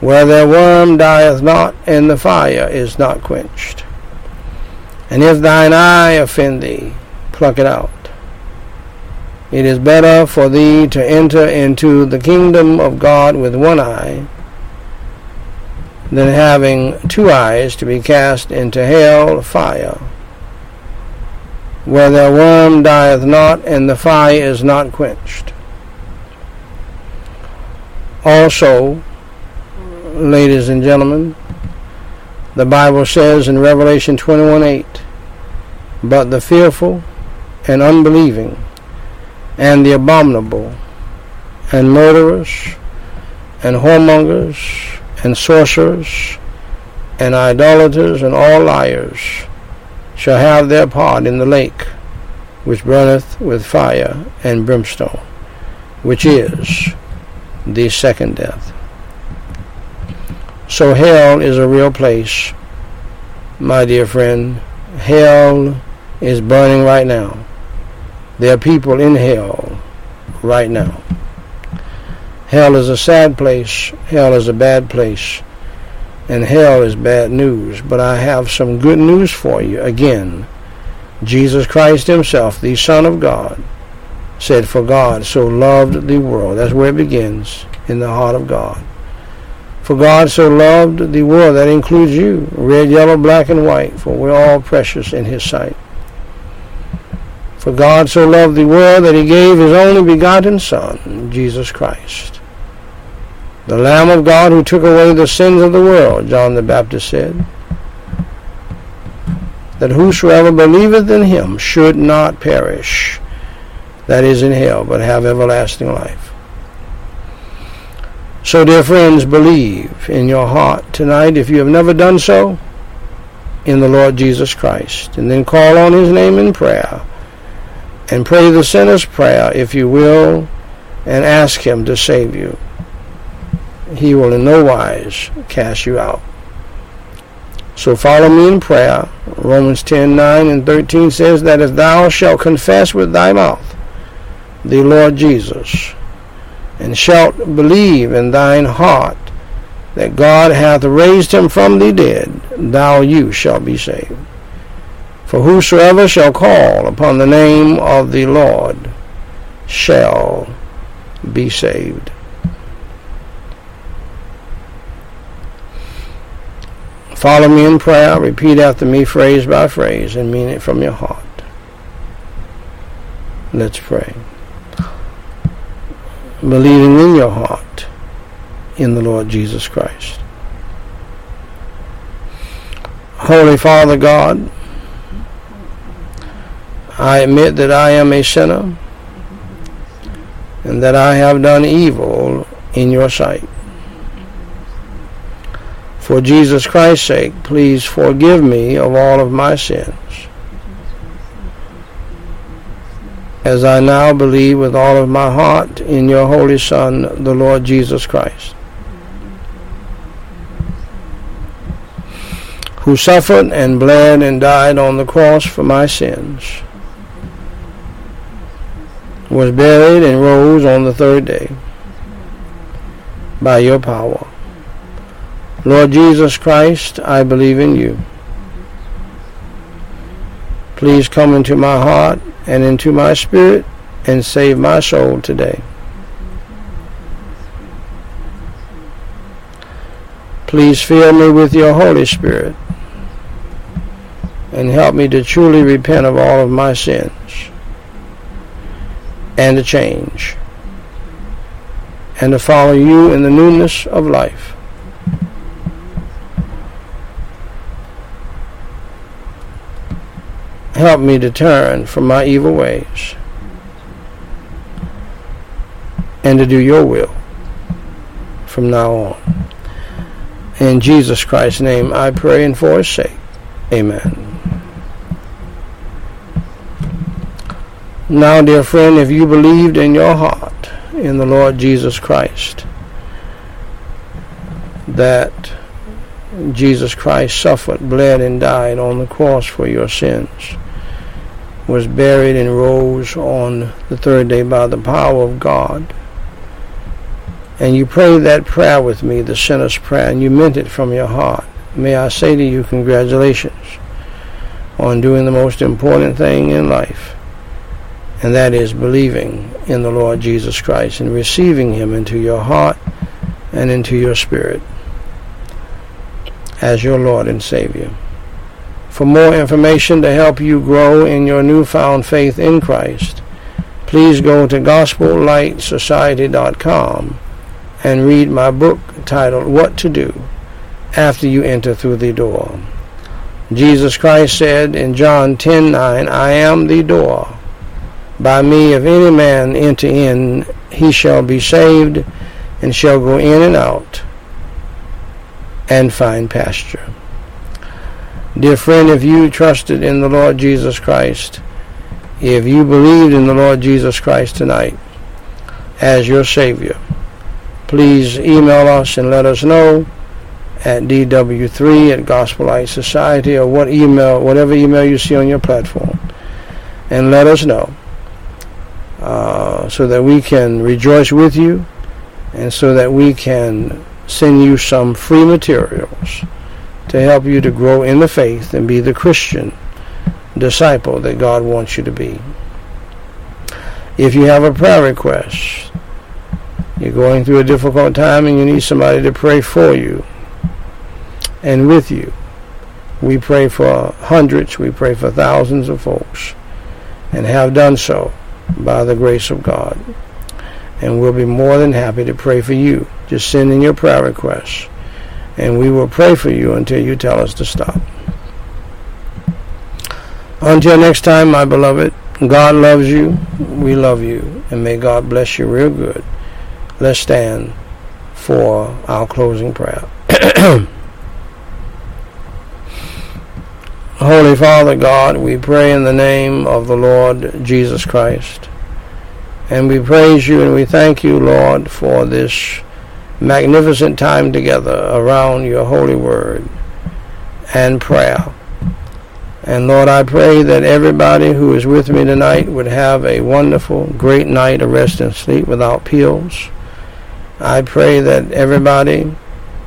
where their worm dieth not, and the fire is not quenched. And if thine eye offend thee, pluck it out. It is better for thee to enter into the kingdom of God with one eye than having two eyes to be cast into hell fire, where their worm dieth not and the fire is not quenched. Also, ladies and gentlemen, the Bible says in Revelation 21 8, But the fearful and unbelieving and the abominable, and murderers, and whoremongers, and sorcerers, and idolaters, and all liars shall have their part in the lake which burneth with fire and brimstone, which is the second death. So hell is a real place, my dear friend. Hell is burning right now. There are people in hell right now. Hell is a sad place. Hell is a bad place. And hell is bad news. But I have some good news for you. Again, Jesus Christ himself, the Son of God, said, For God so loved the world. That's where it begins, in the heart of God. For God so loved the world, that includes you, red, yellow, black, and white, for we're all precious in his sight. For God so loved the world that he gave his only begotten Son, Jesus Christ. The Lamb of God who took away the sins of the world, John the Baptist said, that whosoever believeth in him should not perish, that is in hell, but have everlasting life. So, dear friends, believe in your heart tonight, if you have never done so, in the Lord Jesus Christ, and then call on his name in prayer and pray the sinner's prayer, if you will, and ask him to save you. He will in no wise cast you out. So follow me in prayer. Romans 10 9 and 13 says that if thou shalt confess with thy mouth the Lord Jesus, and shalt believe in thine heart that God hath raised him from the dead, thou you shall be saved. For whosoever shall call upon the name of the Lord shall be saved. Follow me in prayer. Repeat after me phrase by phrase and mean it from your heart. Let's pray. Believing in your heart in the Lord Jesus Christ. Holy Father God, I admit that I am a sinner and that I have done evil in your sight. For Jesus Christ's sake, please forgive me of all of my sins. As I now believe with all of my heart in your Holy Son, the Lord Jesus Christ, who suffered and bled and died on the cross for my sins was buried and rose on the third day by your power. Lord Jesus Christ, I believe in you. Please come into my heart and into my spirit and save my soul today. Please fill me with your Holy Spirit and help me to truly repent of all of my sins and to change and to follow you in the newness of life. Help me to turn from my evil ways and to do your will from now on. In Jesus Christ's name I pray and for his sake. Amen. Now, dear friend, if you believed in your heart in the Lord Jesus Christ, that Jesus Christ suffered, bled, and died on the cross for your sins, was buried and rose on the third day by the power of God, and you prayed that prayer with me, the sinner's prayer, and you meant it from your heart, may I say to you, congratulations on doing the most important thing in life and that is believing in the Lord Jesus Christ and receiving Him into your heart and into your spirit as your Lord and Savior. For more information to help you grow in your newfound faith in Christ, please go to gospellightsociety.com and read my book titled What to Do After You Enter Through the Door. Jesus Christ said in John 10:9, I am the door. By me, if any man enter in, he shall be saved, and shall go in and out, and find pasture. Dear friend, if you trusted in the Lord Jesus Christ, if you believed in the Lord Jesus Christ tonight as your Savior, please email us and let us know at dw3 at Gospel Light Society or what email, whatever email you see on your platform, and let us know uh, so that we can rejoice with you and so that we can send you some free materials to help you to grow in the faith and be the Christian disciple that God wants you to be. If you have a prayer request, you're going through a difficult time and you need somebody to pray for you and with you. We pray for hundreds, we pray for thousands of folks, and have done so by the grace of God. And we'll be more than happy to pray for you. Just send in your prayer requests. And we will pray for you until you tell us to stop. Until next time, my beloved, God loves you. We love you. And may God bless you real good. Let's stand for our closing prayer. Holy Father God, we pray in the name of the Lord Jesus Christ. And we praise you and we thank you, Lord, for this magnificent time together around your holy word and prayer. And Lord, I pray that everybody who is with me tonight would have a wonderful, great night of rest and sleep without pills. I pray that everybody,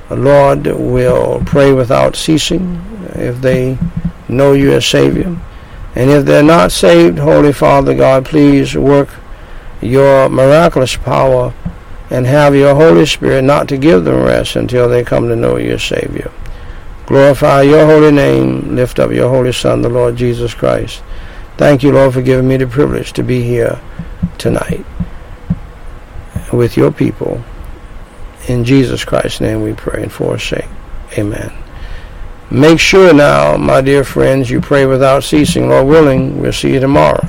Lord, will pray without ceasing if they know you as Savior. And if they're not saved, Holy Father God, please work your miraculous power and have your Holy Spirit not to give them rest until they come to know your Savior. Glorify your holy name. Lift up your holy Son, the Lord Jesus Christ. Thank you, Lord, for giving me the privilege to be here tonight with your people. In Jesus Christ's name we pray and for sake. Amen. Make sure now, my dear friends, you pray without ceasing. Lord willing, we'll see you tomorrow.